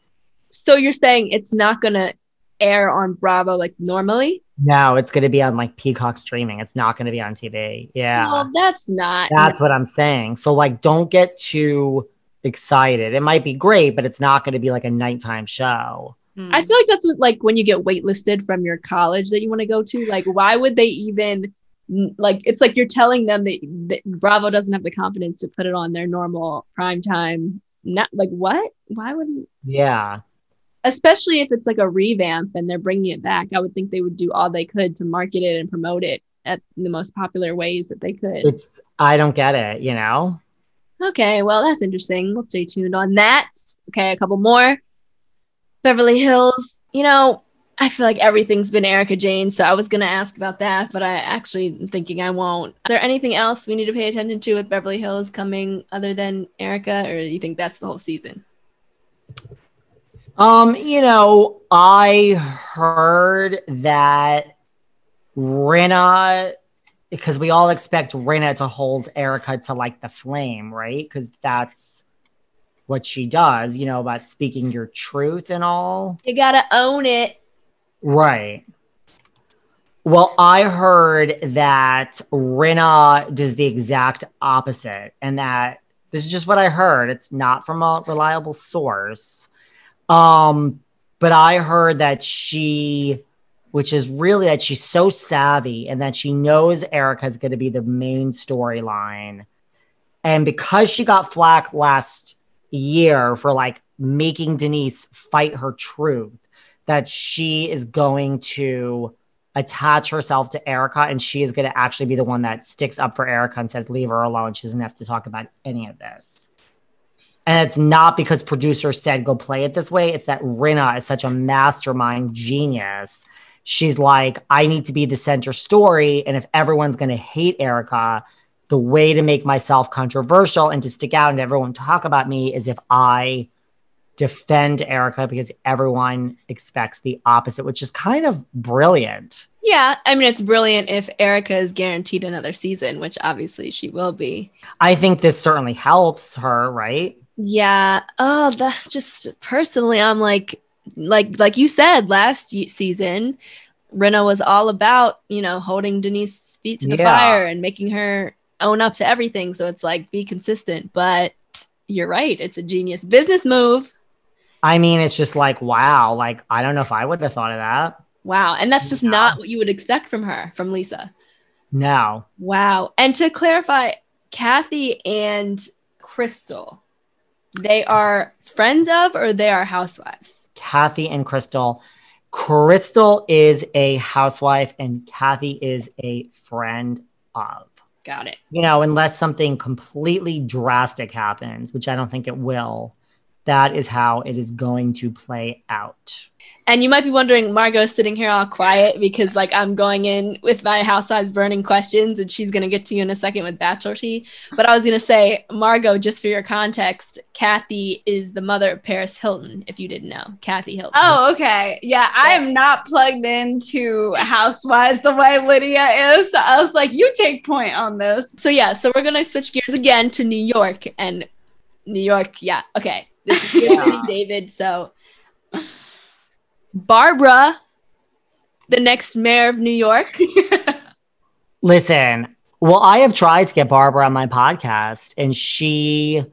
So you're saying it's not gonna air on Bravo like normally? No, it's going to be on like Peacock streaming. It's not going to be on TV. Yeah. Well, that's not. That's what I'm saying. So, like, don't get too excited. It might be great, but it's not going to be like a nighttime show. Hmm. I feel like that's what, like when you get waitlisted from your college that you want to go to. Like, why would they even like? It's like you're telling them that, that Bravo doesn't have the confidence to put it on their normal prime time. Not like what? Why wouldn't? Yeah. Especially if it's like a revamp and they're bringing it back, I would think they would do all they could to market it and promote it at the most popular ways that they could. It's, I don't get it, you know? Okay, well, that's interesting. We'll stay tuned on that. Okay, a couple more. Beverly Hills. You know, I feel like everything's been Erika Jayne, so I was going to ask about that, but I actually am thinking I won't. Is there anything else we need to pay attention to with Beverly Hills coming other than Erika, or do you think that's the whole season? Um, you know, I heard that Rinna, because we all expect Rinna to hold Erika to like the flame, right? Because that's what she does, you know, about speaking your truth and all. You got to own it. Right. Well, I heard that Rinna does the exact opposite, and that this is just what I heard. It's not from a reliable source. Um, but I heard that she, which is really that she's so savvy and that she knows Erika is going to be the main storyline. And because she got flack last year for like making Denise fight her truth, that she is going to attach herself to Erika and she is going to actually be the one that sticks up for Erika and says, leave her alone. She doesn't have to talk about any of this. And it's not because producers said go play it this way. It's that Rinna is such a mastermind genius. She's like, I need to be the center story. And if everyone's going to hate Erika, the way to make myself controversial and to stick out and everyone talk about me is if I defend Erika because everyone expects the opposite, which is kind of brilliant. Yeah, I mean, it's brilliant if Erika is guaranteed another season, which obviously she will be. I think this certainly helps her, right? Yeah. Oh, that just personally, I'm like, like, like you said last season, Rinna was all about, you know, holding Denise's feet to the Yeah. fire and making her own up to everything. So it's like, be consistent. But you're right. It's a genius business move. I mean, it's just like, wow, like, I don't know if I would have thought of that. Wow. And that's just Yeah. not what you would expect from her, from Lisa. No. Wow. And to clarify, Kathy and Crystal, they are friends of or they are housewives? Kathy and Crystal. Crystal is a housewife and Kathy is a friend of. Got it. You know, unless something completely drastic happens, which I don't think it will, that is how it is going to play out. And you might be wondering, Margot's sitting here all quiet because, like, I'm going in with my housewives burning questions, and she's gonna get to you in a second with bachelor tea. But I was gonna say, Margot, just for your context, Kathy is the mother of Paris Hilton. If you didn't know, Kathy Hilton. Oh, okay. Yeah, I am not plugged into Housewives the way Lydia is. So I was like, you take point on this. So yeah, so we're gonna switch gears again to New York and New York. Yeah, okay. This is Yeah. David. So Barbara, the next mayor of New York. <laughs> Listen, well, I have tried to get Barbara on my podcast, and she,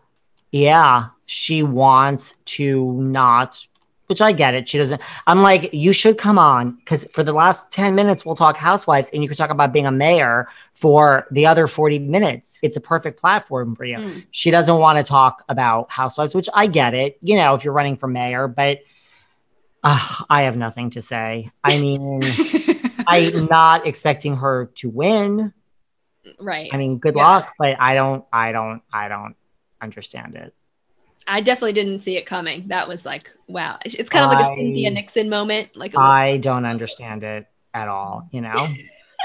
yeah, she wants to not, which I get it. She doesn't. I'm like, you should come on because for the last 10 minutes, we'll talk housewives, and you could talk about being a mayor for the other 40 minutes. It's a perfect platform for you. Mm. She doesn't want to talk about housewives, which I get it, you know, if you're running for mayor, but uh, I have nothing to say. I mean, <laughs> I'm not expecting her to win. Right. I mean, good Yeah. luck, but I don't, I don't, I don't understand it. I definitely didn't see it coming. That was like, wow. It's kind of like a Cynthia Nixon moment. Like, I don't understand it at all. You know?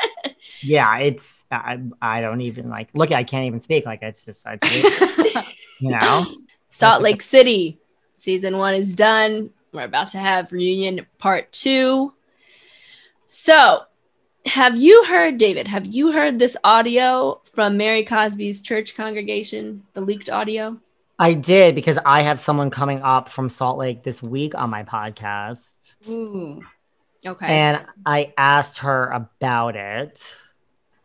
<laughs> yeah, it's I, I don't even like look. I can't even speak. Like it's just it's <laughs> you know. <laughs> Salt a- Lake City season one is done. We're about to have reunion part two. So, have you heard, David? Have you heard this audio from Mary Cosby's church congregation? The leaked audio. I did because I have someone coming up from Salt Lake this week on my podcast, Ooh. Okay. and I asked her about it.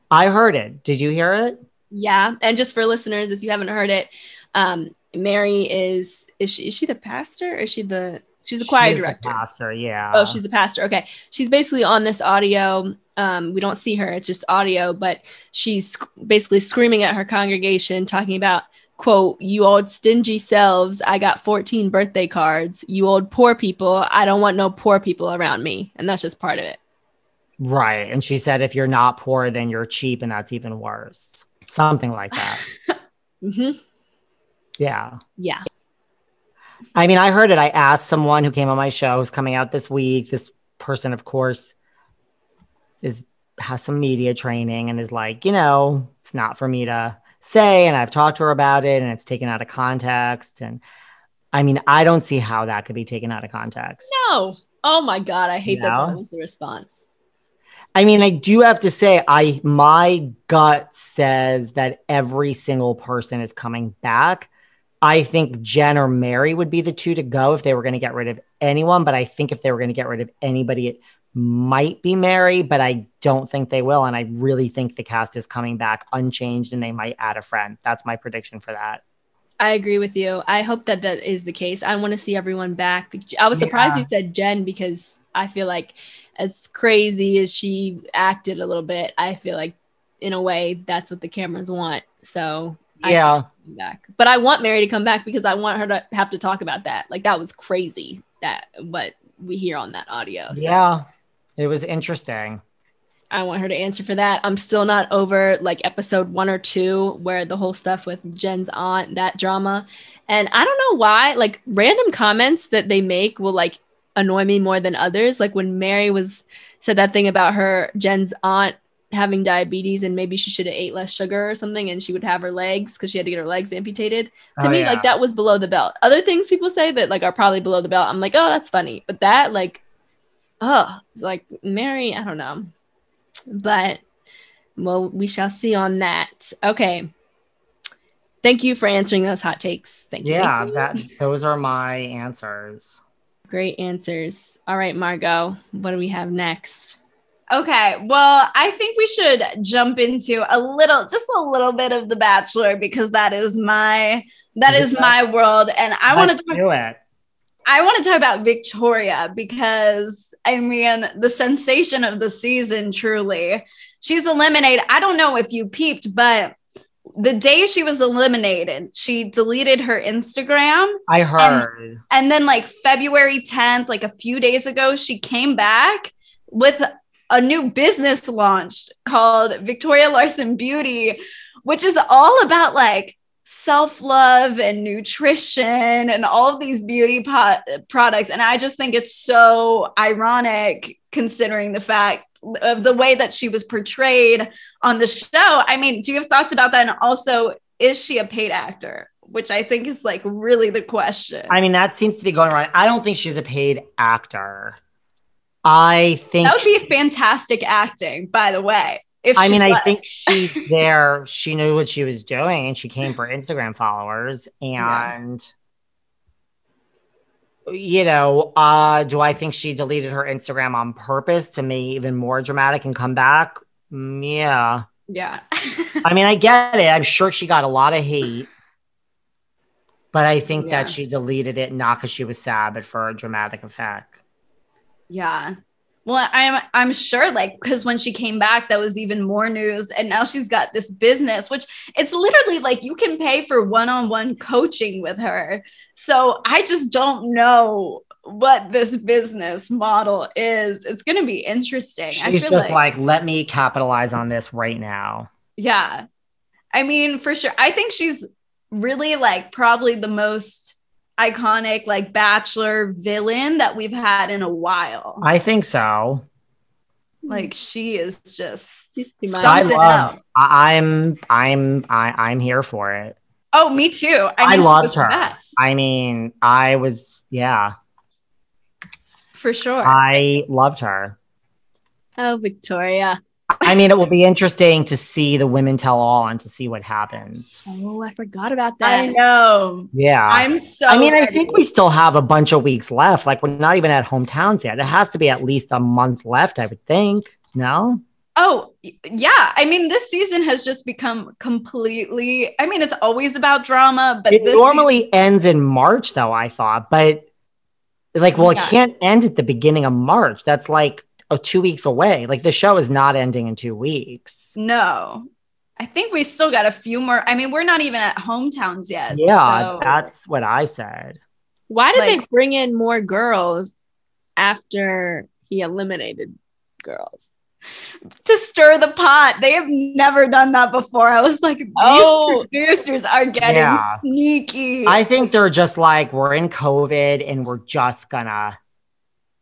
I heard it. Did you hear it? Yeah, and just for listeners, if you haven't heard it, um, Mary is is she is she the pastor or is she the she's the choir She's the director? pastor, yeah. Oh, she's the pastor. Okay. She's basically on this audio. Um, we don't see her, it's just audio, but she's basically screaming at her congregation, talking about, quote, you old stingy selves. I got 14 birthday cards. You old poor people. I don't want no poor people around me. And that's just part of it. right. And she said, if you're not poor, then you're cheap, and that's even worse. Something like that. <laughs> hmm yeah. Yeah. I mean, I heard it. I asked someone who came on my show who's coming out this week. This person, of course, is has some media training and is like, you know, it's not for me to say. And I've talked to her about it and it's taken out of context. And I mean, I don't see how that could be taken out of context. No. Oh my God. I hate that No. that was the response. I mean, I do have to say, I my gut says that every single person is coming back. I think Jen or Mary would be the two to go if they were going to get rid of anyone. But I think if they were going to get rid of anybody, it might be Mary, but I don't think they will. And I really think the cast is coming back unchanged and they might add a friend. That's my prediction for that. I agree with you. I hope that that is the case. I want to see everyone back. I was surprised Yeah. you said Jen because I feel like as crazy as she acted a little bit, I feel like in a way that's what the cameras want. So Yeah. think back. But I want Mary to come back because I want her to have to talk about that. Like that was crazy that what we hear on that audio. So Yeah. It was interesting. I want her to answer for that. I'm still not over like episode one or two where the whole stuff with Jen's aunt, that drama. And I don't know why, like random comments that they make will like annoy me more than others. Like when Mary was said that thing about her Jen's aunt having diabetes and maybe she should have ate less sugar or something and she would have her legs because she had to get her legs amputated. To Oh, me, yeah. like that was below the belt. Other things people say that like are probably below the belt. I'm like, oh, that's funny. But that like, oh, it's like Mary, I don't know. But well, we shall see on that. Okay. Thank you for answering those hot takes. Thank you. Yeah, Thank you. that those are my answers. Great answers. All right, Margot, what do we have next? Okay, well, I think we should jump into a little, just a little bit of The Bachelor because that is my that is my world, and I want to do it. I want to talk about Victoria because I mean, the sensation of the season truly. She's eliminated. I don't know if you peeped, but the day she was eliminated, she deleted her Instagram. I heard. And then, like February 10th, like a few days ago, she came back with a new business launched called Victoria Larson Beauty, which is all about like self love and nutrition and all of these beauty po- products. And I just think it's so ironic considering the fact of the way that she was portrayed on the show. I mean, do you have thoughts about that? And also, is she a paid actor? Which I think is like really the question. I mean, that seems to be going around. I don't think she's a paid actor. I think. That would be fantastic acting, by the way. If I she mean, I think she's there. She knew what she was doing, and she came for Instagram followers. And you know, uh, do I think she deleted her Instagram on purpose to make even more dramatic and come back? Mm, yeah. yeah. I mean, I get it. I'm sure she got a lot of hate. But I think Yeah. that she deleted it not because she was sad, but for a dramatic effect. yeah. Well, I'm I'm sure like because when she came back, that was even more news. And now she's got this business, which it's literally like you can pay for one-on-one coaching with her. So I just don't know what this business model is. It's gonna be interesting. She's just like, let me capitalize on this right now. Yeah. I mean, for sure. I think she's really like probably the most iconic like bachelor villain that we've had in a while. I think so. like she is just She's too much. I something love. else. I, I'm. I'm. I, I'm here for it. Oh, me too. I, mean, she loved her. best, I mean, I was. Yeah, for sure. I loved her. Oh, Victoria. I mean, it will be interesting to see the women tell all and to see what happens. Oh, I forgot about that. I know. Yeah. I'm so. I mean, I think we still have a bunch of weeks left. Like, we're not even at hometowns yet. It has to be at least a month left, I would think. No? Oh, yeah. I mean, this season has just become completely. I mean, it's always about drama, but It this normally ends in March, though, I thought. But, like, well, Yeah. it can't end at the beginning of March. That's like oh, two weeks away. Like, the show is not ending in two weeks. no. I think we still got a few more. I mean, we're not even at hometowns yet. Yeah, so- that's what I said. Why did they bring in more girls after he eliminated girls? to stir the pot. They have never done that before. I was like, these Oh. producers are getting Yeah. sneaky. I think they're just like, we're in COVID and we're just gonna,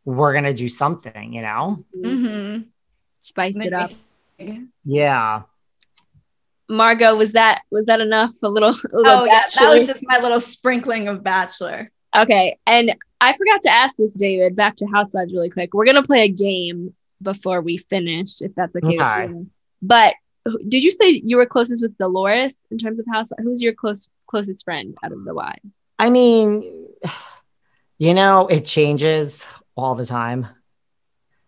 we're gonna do something, you know? Mhm. Spiced it up. Yeah. Margot, was that was that enough? A little, a little Oh yeah, that was just my little sprinkling of Bachelor. Okay, and I forgot to ask this, David. Back to Housewives really quick. We're gonna play a game before we finish, if that's okay. Okay. With you. But did you say you were closest with Dolores in terms of Housewives? Who's your close closest friend out of the wives? I mean, <sighs> you know, it changes all the time.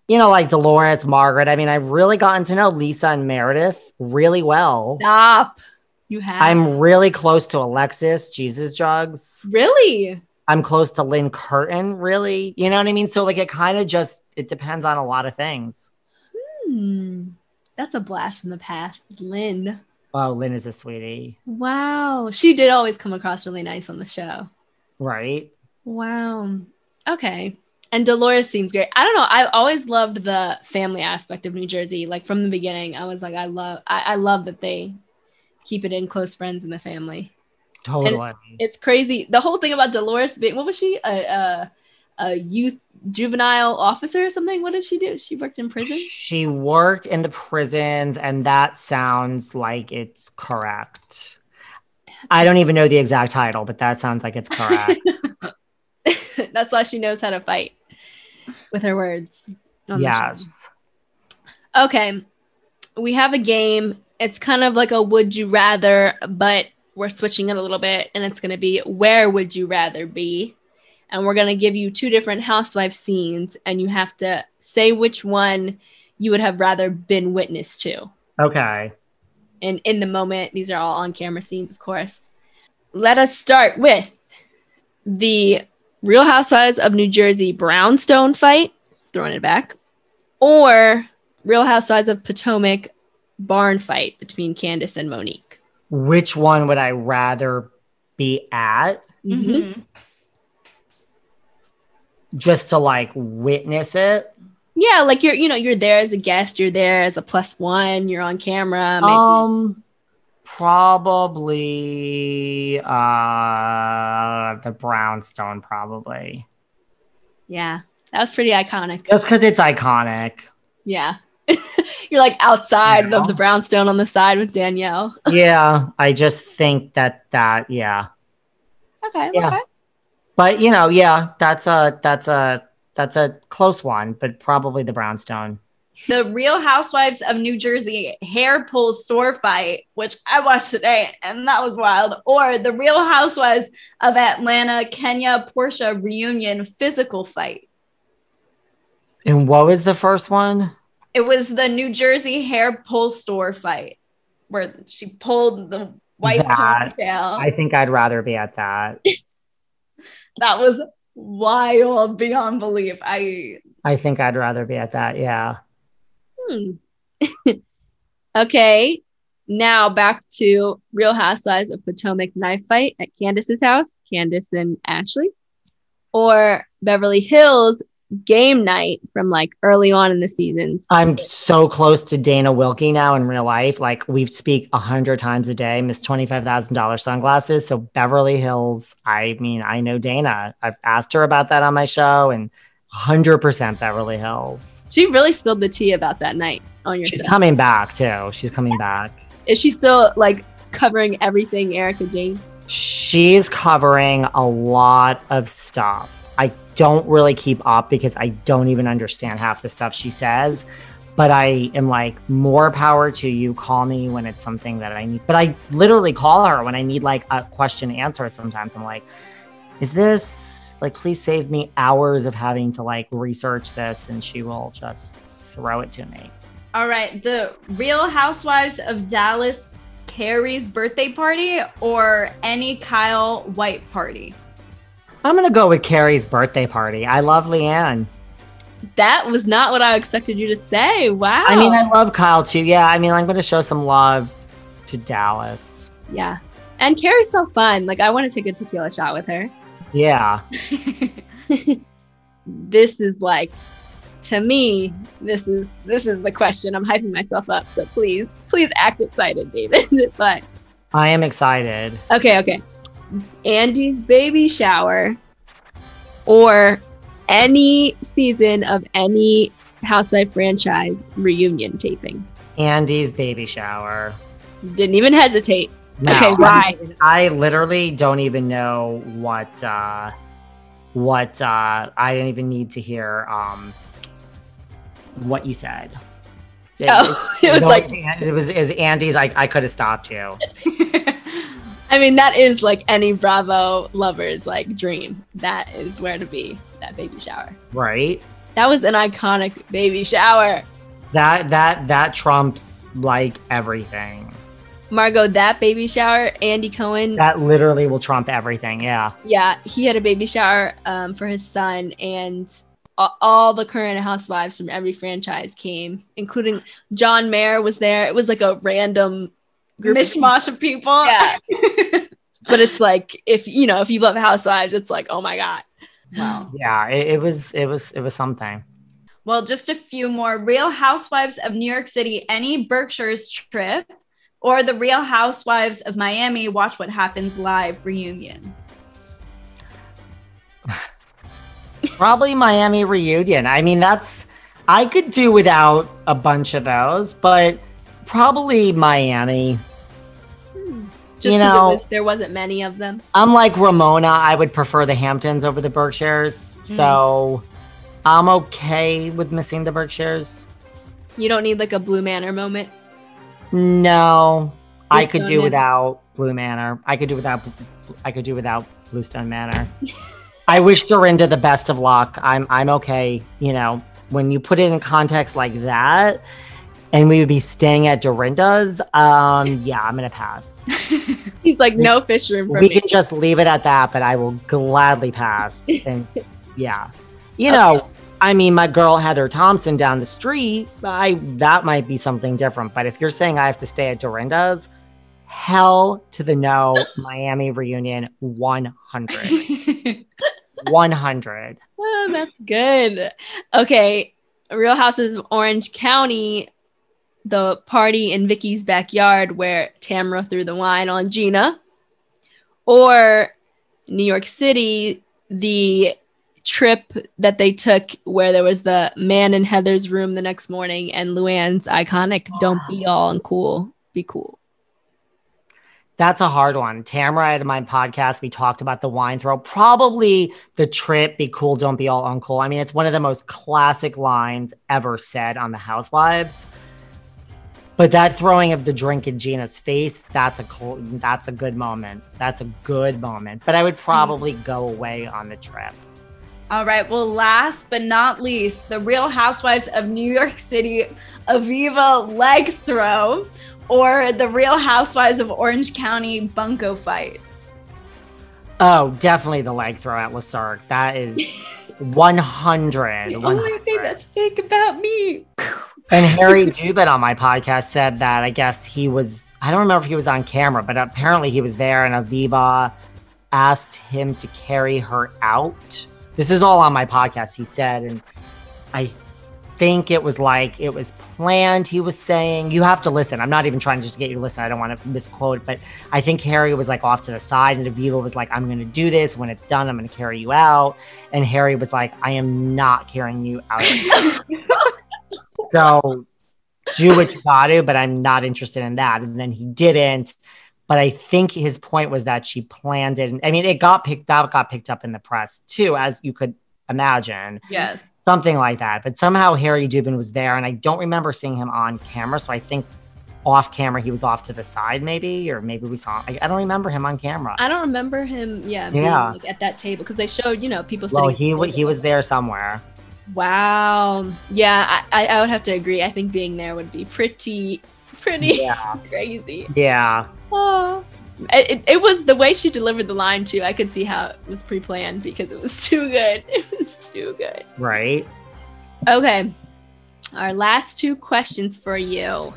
You know, like Dolores, Margaret. I mean, I've really gotten to know Lisa and Meredith really well. Stop. You have. I'm really close to Alexis, Jesus Jugs. really. I'm close to Lynne Curtin, really. You know what I mean? So, like, it kind of just it depends on a lot of things. Hmm. That's a blast from the past. Lynne. Oh, Lynne is a sweetie, Wow. She did always come across really nice on the show. right? Wow. Okay. And Dolores seems great. I don't know. I've always loved the family aspect of New Jersey. Like from the beginning, I was like, I love, I, I love that they keep it in close friends in the family. Totally. It's crazy. The whole thing about Dolores being, what was she? A, a, a youth juvenile officer or something? What did she do? She worked in prison? She worked in the prisons, and that sounds like it's correct. I don't even know the exact title, but that sounds like it's <laughs> correct. <laughs> That's why she knows how to fight with her words. on the yes. Okay. We have a game. It's kind of like a would you rather, but we're switching it a little bit and it's going to be where would you rather be? And we're going to give you two different housewife scenes and you have to say which one you would have rather been witness to. Okay. And in the moment, these are all on camera scenes, of course. Let us start with the Real Housewives of New Jersey Brownstone fight, throwing it back, or Real Housewives of Potomac barn fight between Candiace and Monique. Which one would I rather be at Mhm. just to like witness it? Yeah, like you're, you know, you're there as a guest, you're there as a plus one, you're on camera. maybe- Um, probably uh the brownstone, probably yeah, that was pretty iconic. just because it's iconic. Yeah. <laughs> you're like outside Yeah. of the brownstone on the side with Danielle. <laughs> yeah, I just think that that yeah. Okay, Yeah. okay. But you know, yeah, that's a that's a that's a close one, but probably the brownstone. The Real Housewives of New Jersey hair pull store fight, which I watched today, and that was wild. Or the Real Housewives of Atlanta, Kenya, Porsha reunion physical fight. And what was the first one? It was the New Jersey hair pull store fight where she pulled the white That- ponytail. I think I'd rather be at that. <laughs> that was wild beyond belief. I I think I'd rather be at that. Yeah. Hmm. <laughs> okay, now back to Real Housewives of Potomac knife fight at Candiace's house, Candiace and Ashley, or Beverly Hills game night from like early on in the seasons. I'm so close to Dana Wilkey now in real life. Like we speak a hundred times a day, Miss $25,000 sunglasses. So Beverly Hills, I mean, I know Dana. I've asked her about that on my show and 100% Beverly Hills. She really spilled the tea about that night on your She's show. coming back too. She's coming back. Is she still like covering everything Erika Jayne? She's covering a lot of stuff. I don't really keep up because I don't even understand half the stuff she says. But I am like, more power to you. Call me when it's something that I need. But I literally call her when I need like a question answered sometimes. I'm like, is this like, please save me hours of having to like research this? And she will just throw it to me. All right, the Real Housewives of Dallas Cary's birthday party or any Kyle White party? I'm going to go with Cary's birthday party. I love LeeAnne. That was not what I expected you to say. Wow. I mean, I love Kyle too. Yeah, I mean, I'm going to show some love to Dallas. yeah. And Cary's so fun. Like I want to take a tequila shot with her. Yeah. <laughs> This is like to me, this is this is the question. I'm hyping myself up, so please, please act excited, David. <laughs> but I am excited. okay, okay. Andy's baby shower or any season of any housewife franchise reunion taping. Andy's baby shower. Didn't even hesitate. No, Okay, why? I literally don't even know what uh what uh I didn't even need to hear um what you said. It, Oh, <laughs> it was like it was is Andy's I, I could have stopped you. <laughs> I mean, that is like any Bravo lover's like dream. That is where to be. That baby shower. Right? That was an iconic baby shower. That that that trumps like everything. Margot, that baby shower, Andy Cohen, That literally will trump everything. Yeah. yeah, he had a baby shower um, for his son, and a- all the current housewives from every franchise came, including John Mayer was there. It was like a random group of people. Mishmash of people. Yeah. <laughs> but it's like if you know if you love housewives, it's like oh my god. Wow. Yeah. It, it was it was it was something. Well, just a few more. Real Housewives of New York City, any Berkshire's trip, or the Real Housewives of Miami, Watch What Happens Live reunion. <laughs> Probably Miami reunion. I mean, that's I could do without a bunch of those, but probably Miami. Hmm. Just You know- was, there wasn't many of them. I'm like Ramona. I would prefer the Hamptons over the Berkshires. Hmm. So I'm okay with missing the Berkshires. You don't need like a Blue Manor moment. No, I could do Manor. without Blue Manor. I could do without. I could do without Bluestone Manor. I wish Dorinda the best of luck. I'm I'm okay. You know, when you put it in context like that, and we would be staying at Dorinda's. Um, yeah, I'm gonna pass. <laughs> He's like, no fish room for we me. We can just leave it at that, but I will gladly pass. <laughs> And yeah, you know, I mean, my girl Heather Thomson down the street, I that might be something different. But if you're saying I have to stay at Dorinda's, hell to the no, <laughs> Miami reunion 100. <laughs> 100. Oh, that's good. Okay, Real Houses of Orange County, the party in Vicki's backyard where Tamara threw the wine on Gina, or New York City, the trip that they took where there was the man in Heather's room the next morning and Luann's iconic <gasps> "Don't be all and cool, be cool." That's a hard one. Tamara at my podcast, we talked about the wine throw. Probably the trip, be cool, don't be all uncool. I mean, it's one of the most classic lines ever said on the Housewives. But that throwing of the drink in Gina's face, that's a cool, that's a good moment. That's a good moment. But I would hmm. probably go away on the trip. All right. Well, last but not least, the Real Housewives of New York City, Aviva leg throw, or the Real Housewives of Orange County bunko fight. Oh, definitely the leg throw at Le Cirque. That is 100. <laughs> The only thing 100. that's fake about me. And Harry Dubin on my podcast said that I guess he was, I don't remember if he was on camera, but apparently he was there and Aviva asked him to carry her out this is all on my podcast, he said. And I think it was like it was planned. He was saying, you have to listen. I'm not even trying just to get you to listen. I don't want to misquote, but I think Harry was like off to the side and Aviva was like, I'm going to do this. When it's done, I'm going to carry you out. And Harry was like, I am not carrying you out. <laughs> so do what you got to, but I'm not interested in that. And then he didn't. But I think his point was that she planned it. I mean, it got picked up, got picked up in the press too, as you could imagine. Yes something like that. But somehow Harry Dubin was there, and I don't remember seeing him on camera. So I think off camera he was off to the side, maybe, or maybe we saw. I, I don't remember him on camera. I don't remember him. Yeah, yeah, like at that table because they showed you know people. Well, he w- he was there somewhere. Wow. Yeah, I, I would have to agree. I think being there would be pretty pretty yeah. <laughs> crazy. Yeah. Oh. It, it was the way she delivered the line too. I could see how it was pre-planned because it was <laughs> too good. It was too good. Right. Okay. Our last two questions for you.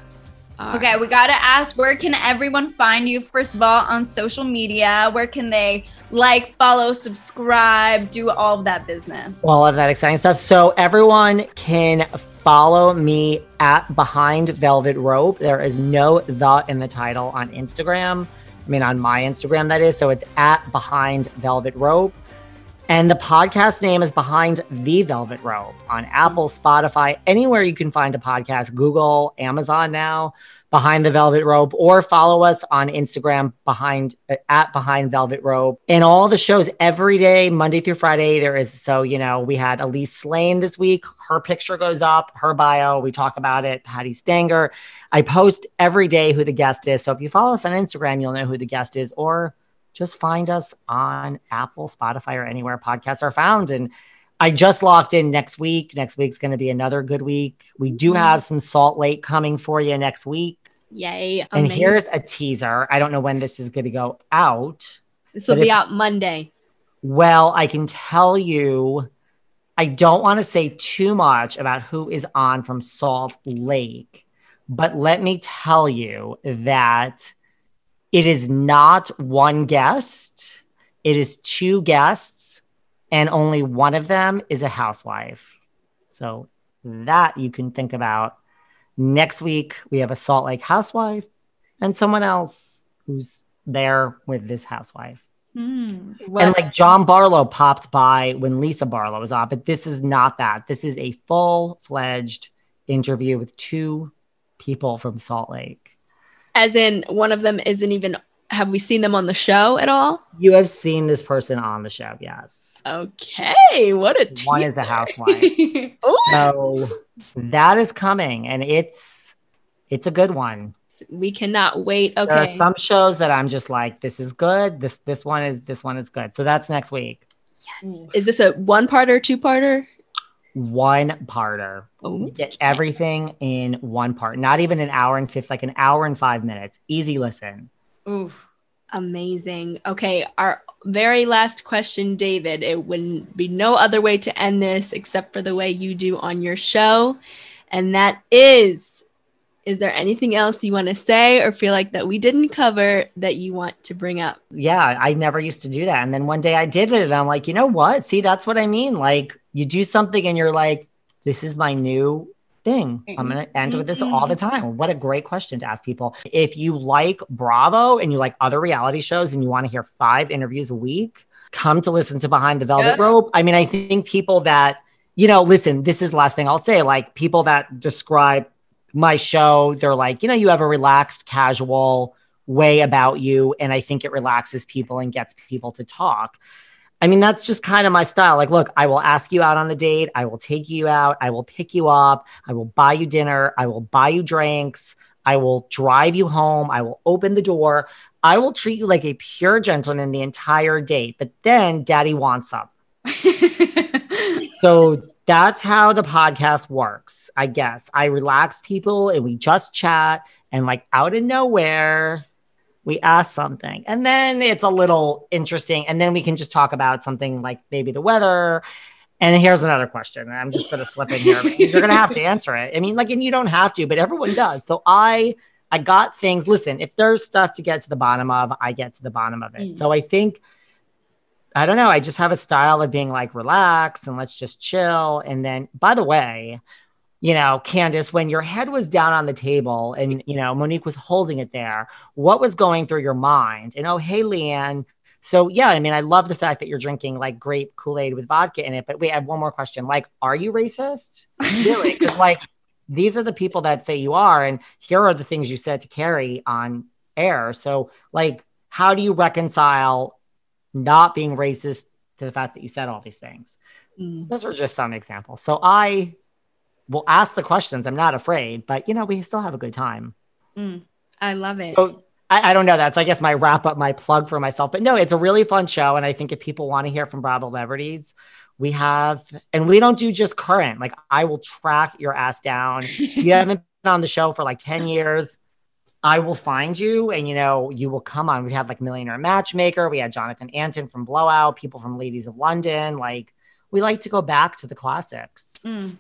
Are... Okay, we got to ask where can everyone find you first of all on social media? Where can they like, follow, subscribe, do all of that business? All of that exciting stuff. So everyone can follow me at Behind Velvet Rope. There is no the in the title on Instagram. I mean, on my Instagram, that is. So it's at Behind Velvet Rope. And the podcast name is Behind the Velvet Rope on Apple, Spotify, anywhere you can find a podcast, Google, Amazon now, Behind the Velvet Rope, or follow us on Instagram behind at Behind Velvet Rope. And all the shows every day, Monday through Friday, there is so you know, we had Elyse Slaine this week. Her picture goes up, her bio, we talk about it, Patti Stanger. I post every day who the guest is. So if you follow us on Instagram, you'll know who the guest is, or just find us on Apple, Spotify, or anywhere podcasts are found. And I just locked in next week. Next week's going to be another good week. We do mm-hmm. have some Salt Lake coming for you next week. Yay. And here's a teaser. I don't know when this is going to go out. This will be if, out Monday. Well, I can tell you, I don't want to say too much about who is on from Salt Lake, but let me tell you that it is not one guest, it is two guests, and only one of them is a housewife. So that you can think about. Next week, we have a Salt Lake housewife and someone else who's there with this housewife. Mm, well, and like John Barlow popped by when Lisa Barlow was on, but this is not that. This is a full fledged interview with two people from Salt Lake. As in, one of them isn't even. Have we seen them on the show at all? You have seen this person on the show, yes. Okay, what a teaser. one is a housewife. <laughs> so that is coming, and it's it's a good one. We cannot wait. Okay, there are some shows that I'm just like, this is good. This this one is this one is good. So that's next week. Yes. Is this a one part or two parter? one parter. Oh, get everything in one part. Not even an hour and fifth, like an hour and five minutes. Easy listen. Ooh, amazing. Okay, our very last question, David. It wouldn't be no other way to end this except for the way you do on your show, and that is. Is there anything else you want to say or feel like that we didn't cover that you want to bring up? Yeah, I never used to do that. And then one day I did it and I'm like, you know what? See, that's what I mean. Like you do something and you're like, this is my new thing. Mm-hmm. I'm going to end with this all the mm-hmm. time. What a great question to ask people. If you like Bravo and you like other reality shows and you want to hear five interviews a week, come to listen to Behind the Velvet yeah. Rope. I mean, I think people that, you know, listen, this is the last thing I'll say. Like people that describe my show, they're like, you know, you have a relaxed, casual way about you. And I think it relaxes people and gets people to talk. I mean, that's just kind of my style. Like, look, I will ask you out on a date. I will take you out. I will pick you up. I will buy you dinner. I will buy you drinks. I will drive you home. I will open the door. I will treat you like a pure gentleman the entire date. But then daddy wants some. <laughs> so that's how the podcast works, I guess. I relax people and we just chat and like out of nowhere, we ask something and then it's a little interesting and then we can just talk about something like maybe the weather and here's another question i'm just going to slip in here you're going to have to answer it i mean like and you don't have to but everyone does so i i got things listen if there's stuff to get to the bottom of i get to the bottom of it mm. so i think I don't know. I just have a style of being like relax and let's just chill. And then, by the way, you know, Candiace, when your head was down on the table and you know Monique was holding it there, what was going through your mind? And oh, hey, LeeAnne. So yeah, I mean, I love the fact that you're drinking like grape Kool Aid with vodka in it. But wait, I have one more question. Like, are you racist? <laughs> really? Because like these are the people that say you are, and here are the things you said to Cary on air. So like, how do you reconcile not being racist to the fact that you said all these things. Mm. Those are just some examples. So I will ask the questions. I'm not afraid, but you know, we still have a good time. Mm. I love it. So, I, I, don't know. That's, I guess, my wrap up, my plug for myself. But no, it's a really fun show. And I think if people want to hear from Bravo Celebrities, we have, and we don't do just current. Like, I will track your ass down. you <laughs> haven't been on the show for like 10 years. I will find you and you know, you will come on. We had like Millionaire Matchmaker, we had Jonathan Antin from Blowout, people from Ladies of London. Like we like to go back to the classics. Mm.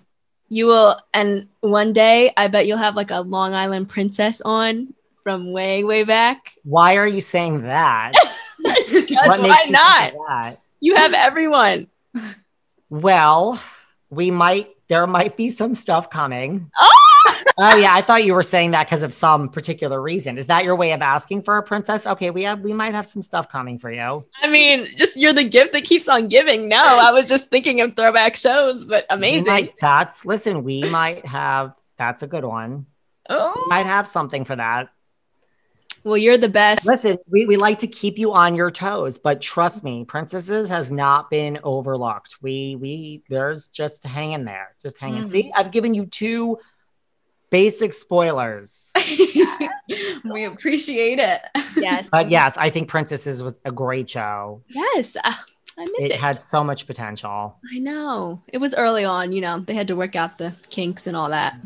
You will, and one day I bet you'll have like a Long Island princess on from way, way back. Why are you saying that? <laughs> why not? That? You have everyone. Well, we might, there might be some stuff coming. Oh! Oh yeah, I thought you were saying that because of some particular reason. Is that your way of asking for a princess? Okay, we have we might have some stuff coming for you. I mean, just you're the gift that keeps on giving. No, I was just thinking of throwback shows, but amazing. Might, that's listen, we might have that's a good one. Oh, we might have something for that. Well, you're the best. Listen, we, we like to keep you on your toes, but trust me, princesses has not been overlooked. We we there's just hanging there, just hanging. Mm. See, I've given you two basic spoilers. <laughs> we appreciate it. Yes. But yes, I think Princesses was a great show. Yes. Uh, I missed it. It had so much potential. I know. It was early on, you know, they had to work out the kinks and all that.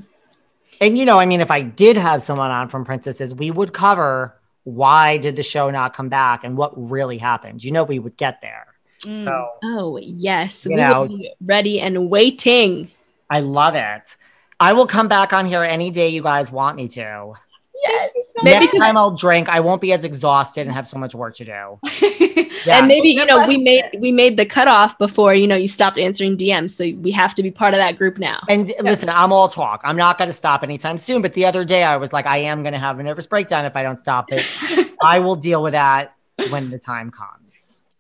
And you know, I mean, if I did have someone on from Princesses, we would cover why did the show not come back and what really happened. You know, we would get there. Mm. So, oh yes, we know, will be ready and waiting. I love it. I will come back on here any day you guys want me to. Yes. Next time I'll drink, I won't be as exhausted and have so much work to do. <laughs> yeah. And maybe you know we made we made the cutoff before you know you stopped answering DMs, so we have to be part of that group now. And yeah. listen, I'm all talk. I'm not going to stop anytime soon. But the other day I was like, I am going to have a nervous breakdown if I don't stop it. <laughs> I will deal with that when the time comes.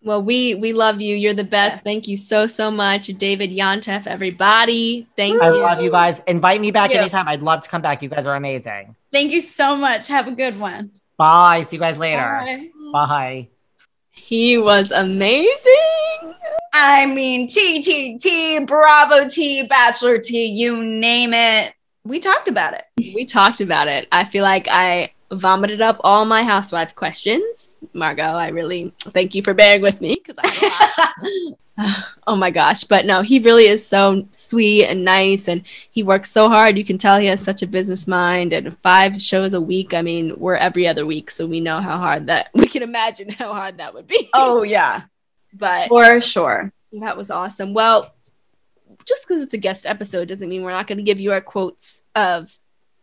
Well, we we love you. You're the best. Thank you so so much, David Yontef. Everybody, thank I you. I love you guys. Invite me back anytime. I'd love to come back. You guys are amazing. Thank you so much. Have a good one. Bye. See you guys later. Bye. Bye. He was amazing. I mean, TTT, Bravo T, Bachelor T, you name it. We talked about it. We talked about it. I feel like I vomited up all my housewife questions Margot. I really thank you for bearing with me because I <laughs> oh my gosh. But no, he really is so sweet and nice and he works so hard. You can tell he has such a business mind and five shows a week. I mean, we're every other week, so we know how hard that <laughs> we can imagine how hard that would be. Oh yeah. But for sure. That was awesome. Well, just because it's a guest episode doesn't mean we're not going to give you our quotes of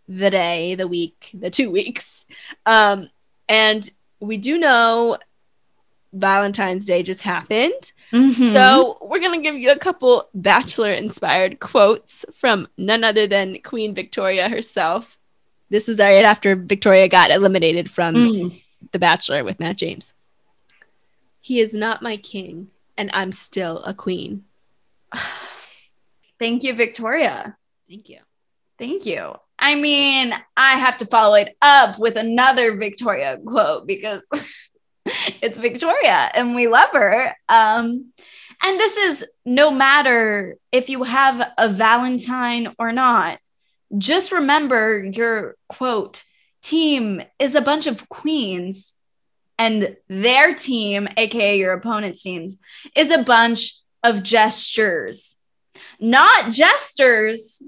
the day, the week, the two weeks. Um, and we do know Valentine's Day just happened. Mm-hmm. So we're going to give you a couple Bachelor inspired quotes from none other than Queen Victoria herself. This was right after Victoria got eliminated from mm. The Bachelor with Matt James. He is not my king, and I'm still a queen. <sighs> Thank you, Victoria. Thank you. Thank you. I mean, I have to follow it up with another Victoria quote because <laughs> it's Victoria and we love her. Um, and this is no matter if you have a Valentine or not, just remember your quote team is a bunch of queens, and their team, aka your opponent's teams, is a bunch of gestures. Not jesters,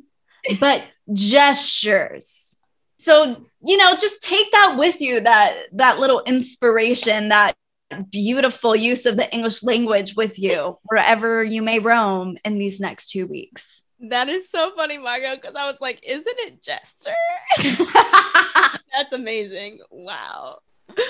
but gestures. So, you know, just take that with you that that little inspiration, that beautiful use of the English language with you wherever you may roam in these next 2 weeks. That is so funny, Margot, because I was like, isn't it Jester? <laughs> That's amazing. Wow. Uh,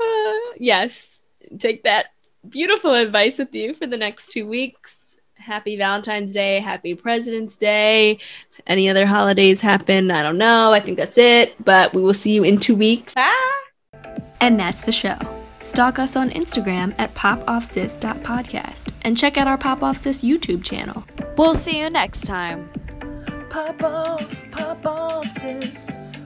<sighs> yes, take that beautiful advice with you for the next two weeks. Happy Valentine's Day, happy President's Day. Any other holidays happen? I don't know. I think that's it. But we will see you in two weeks. And that's the show. Stalk us on Instagram at popoffsis.podcast and check out our Pop Off Sis YouTube channel. We'll see you next time. Pop off, pop off, sis.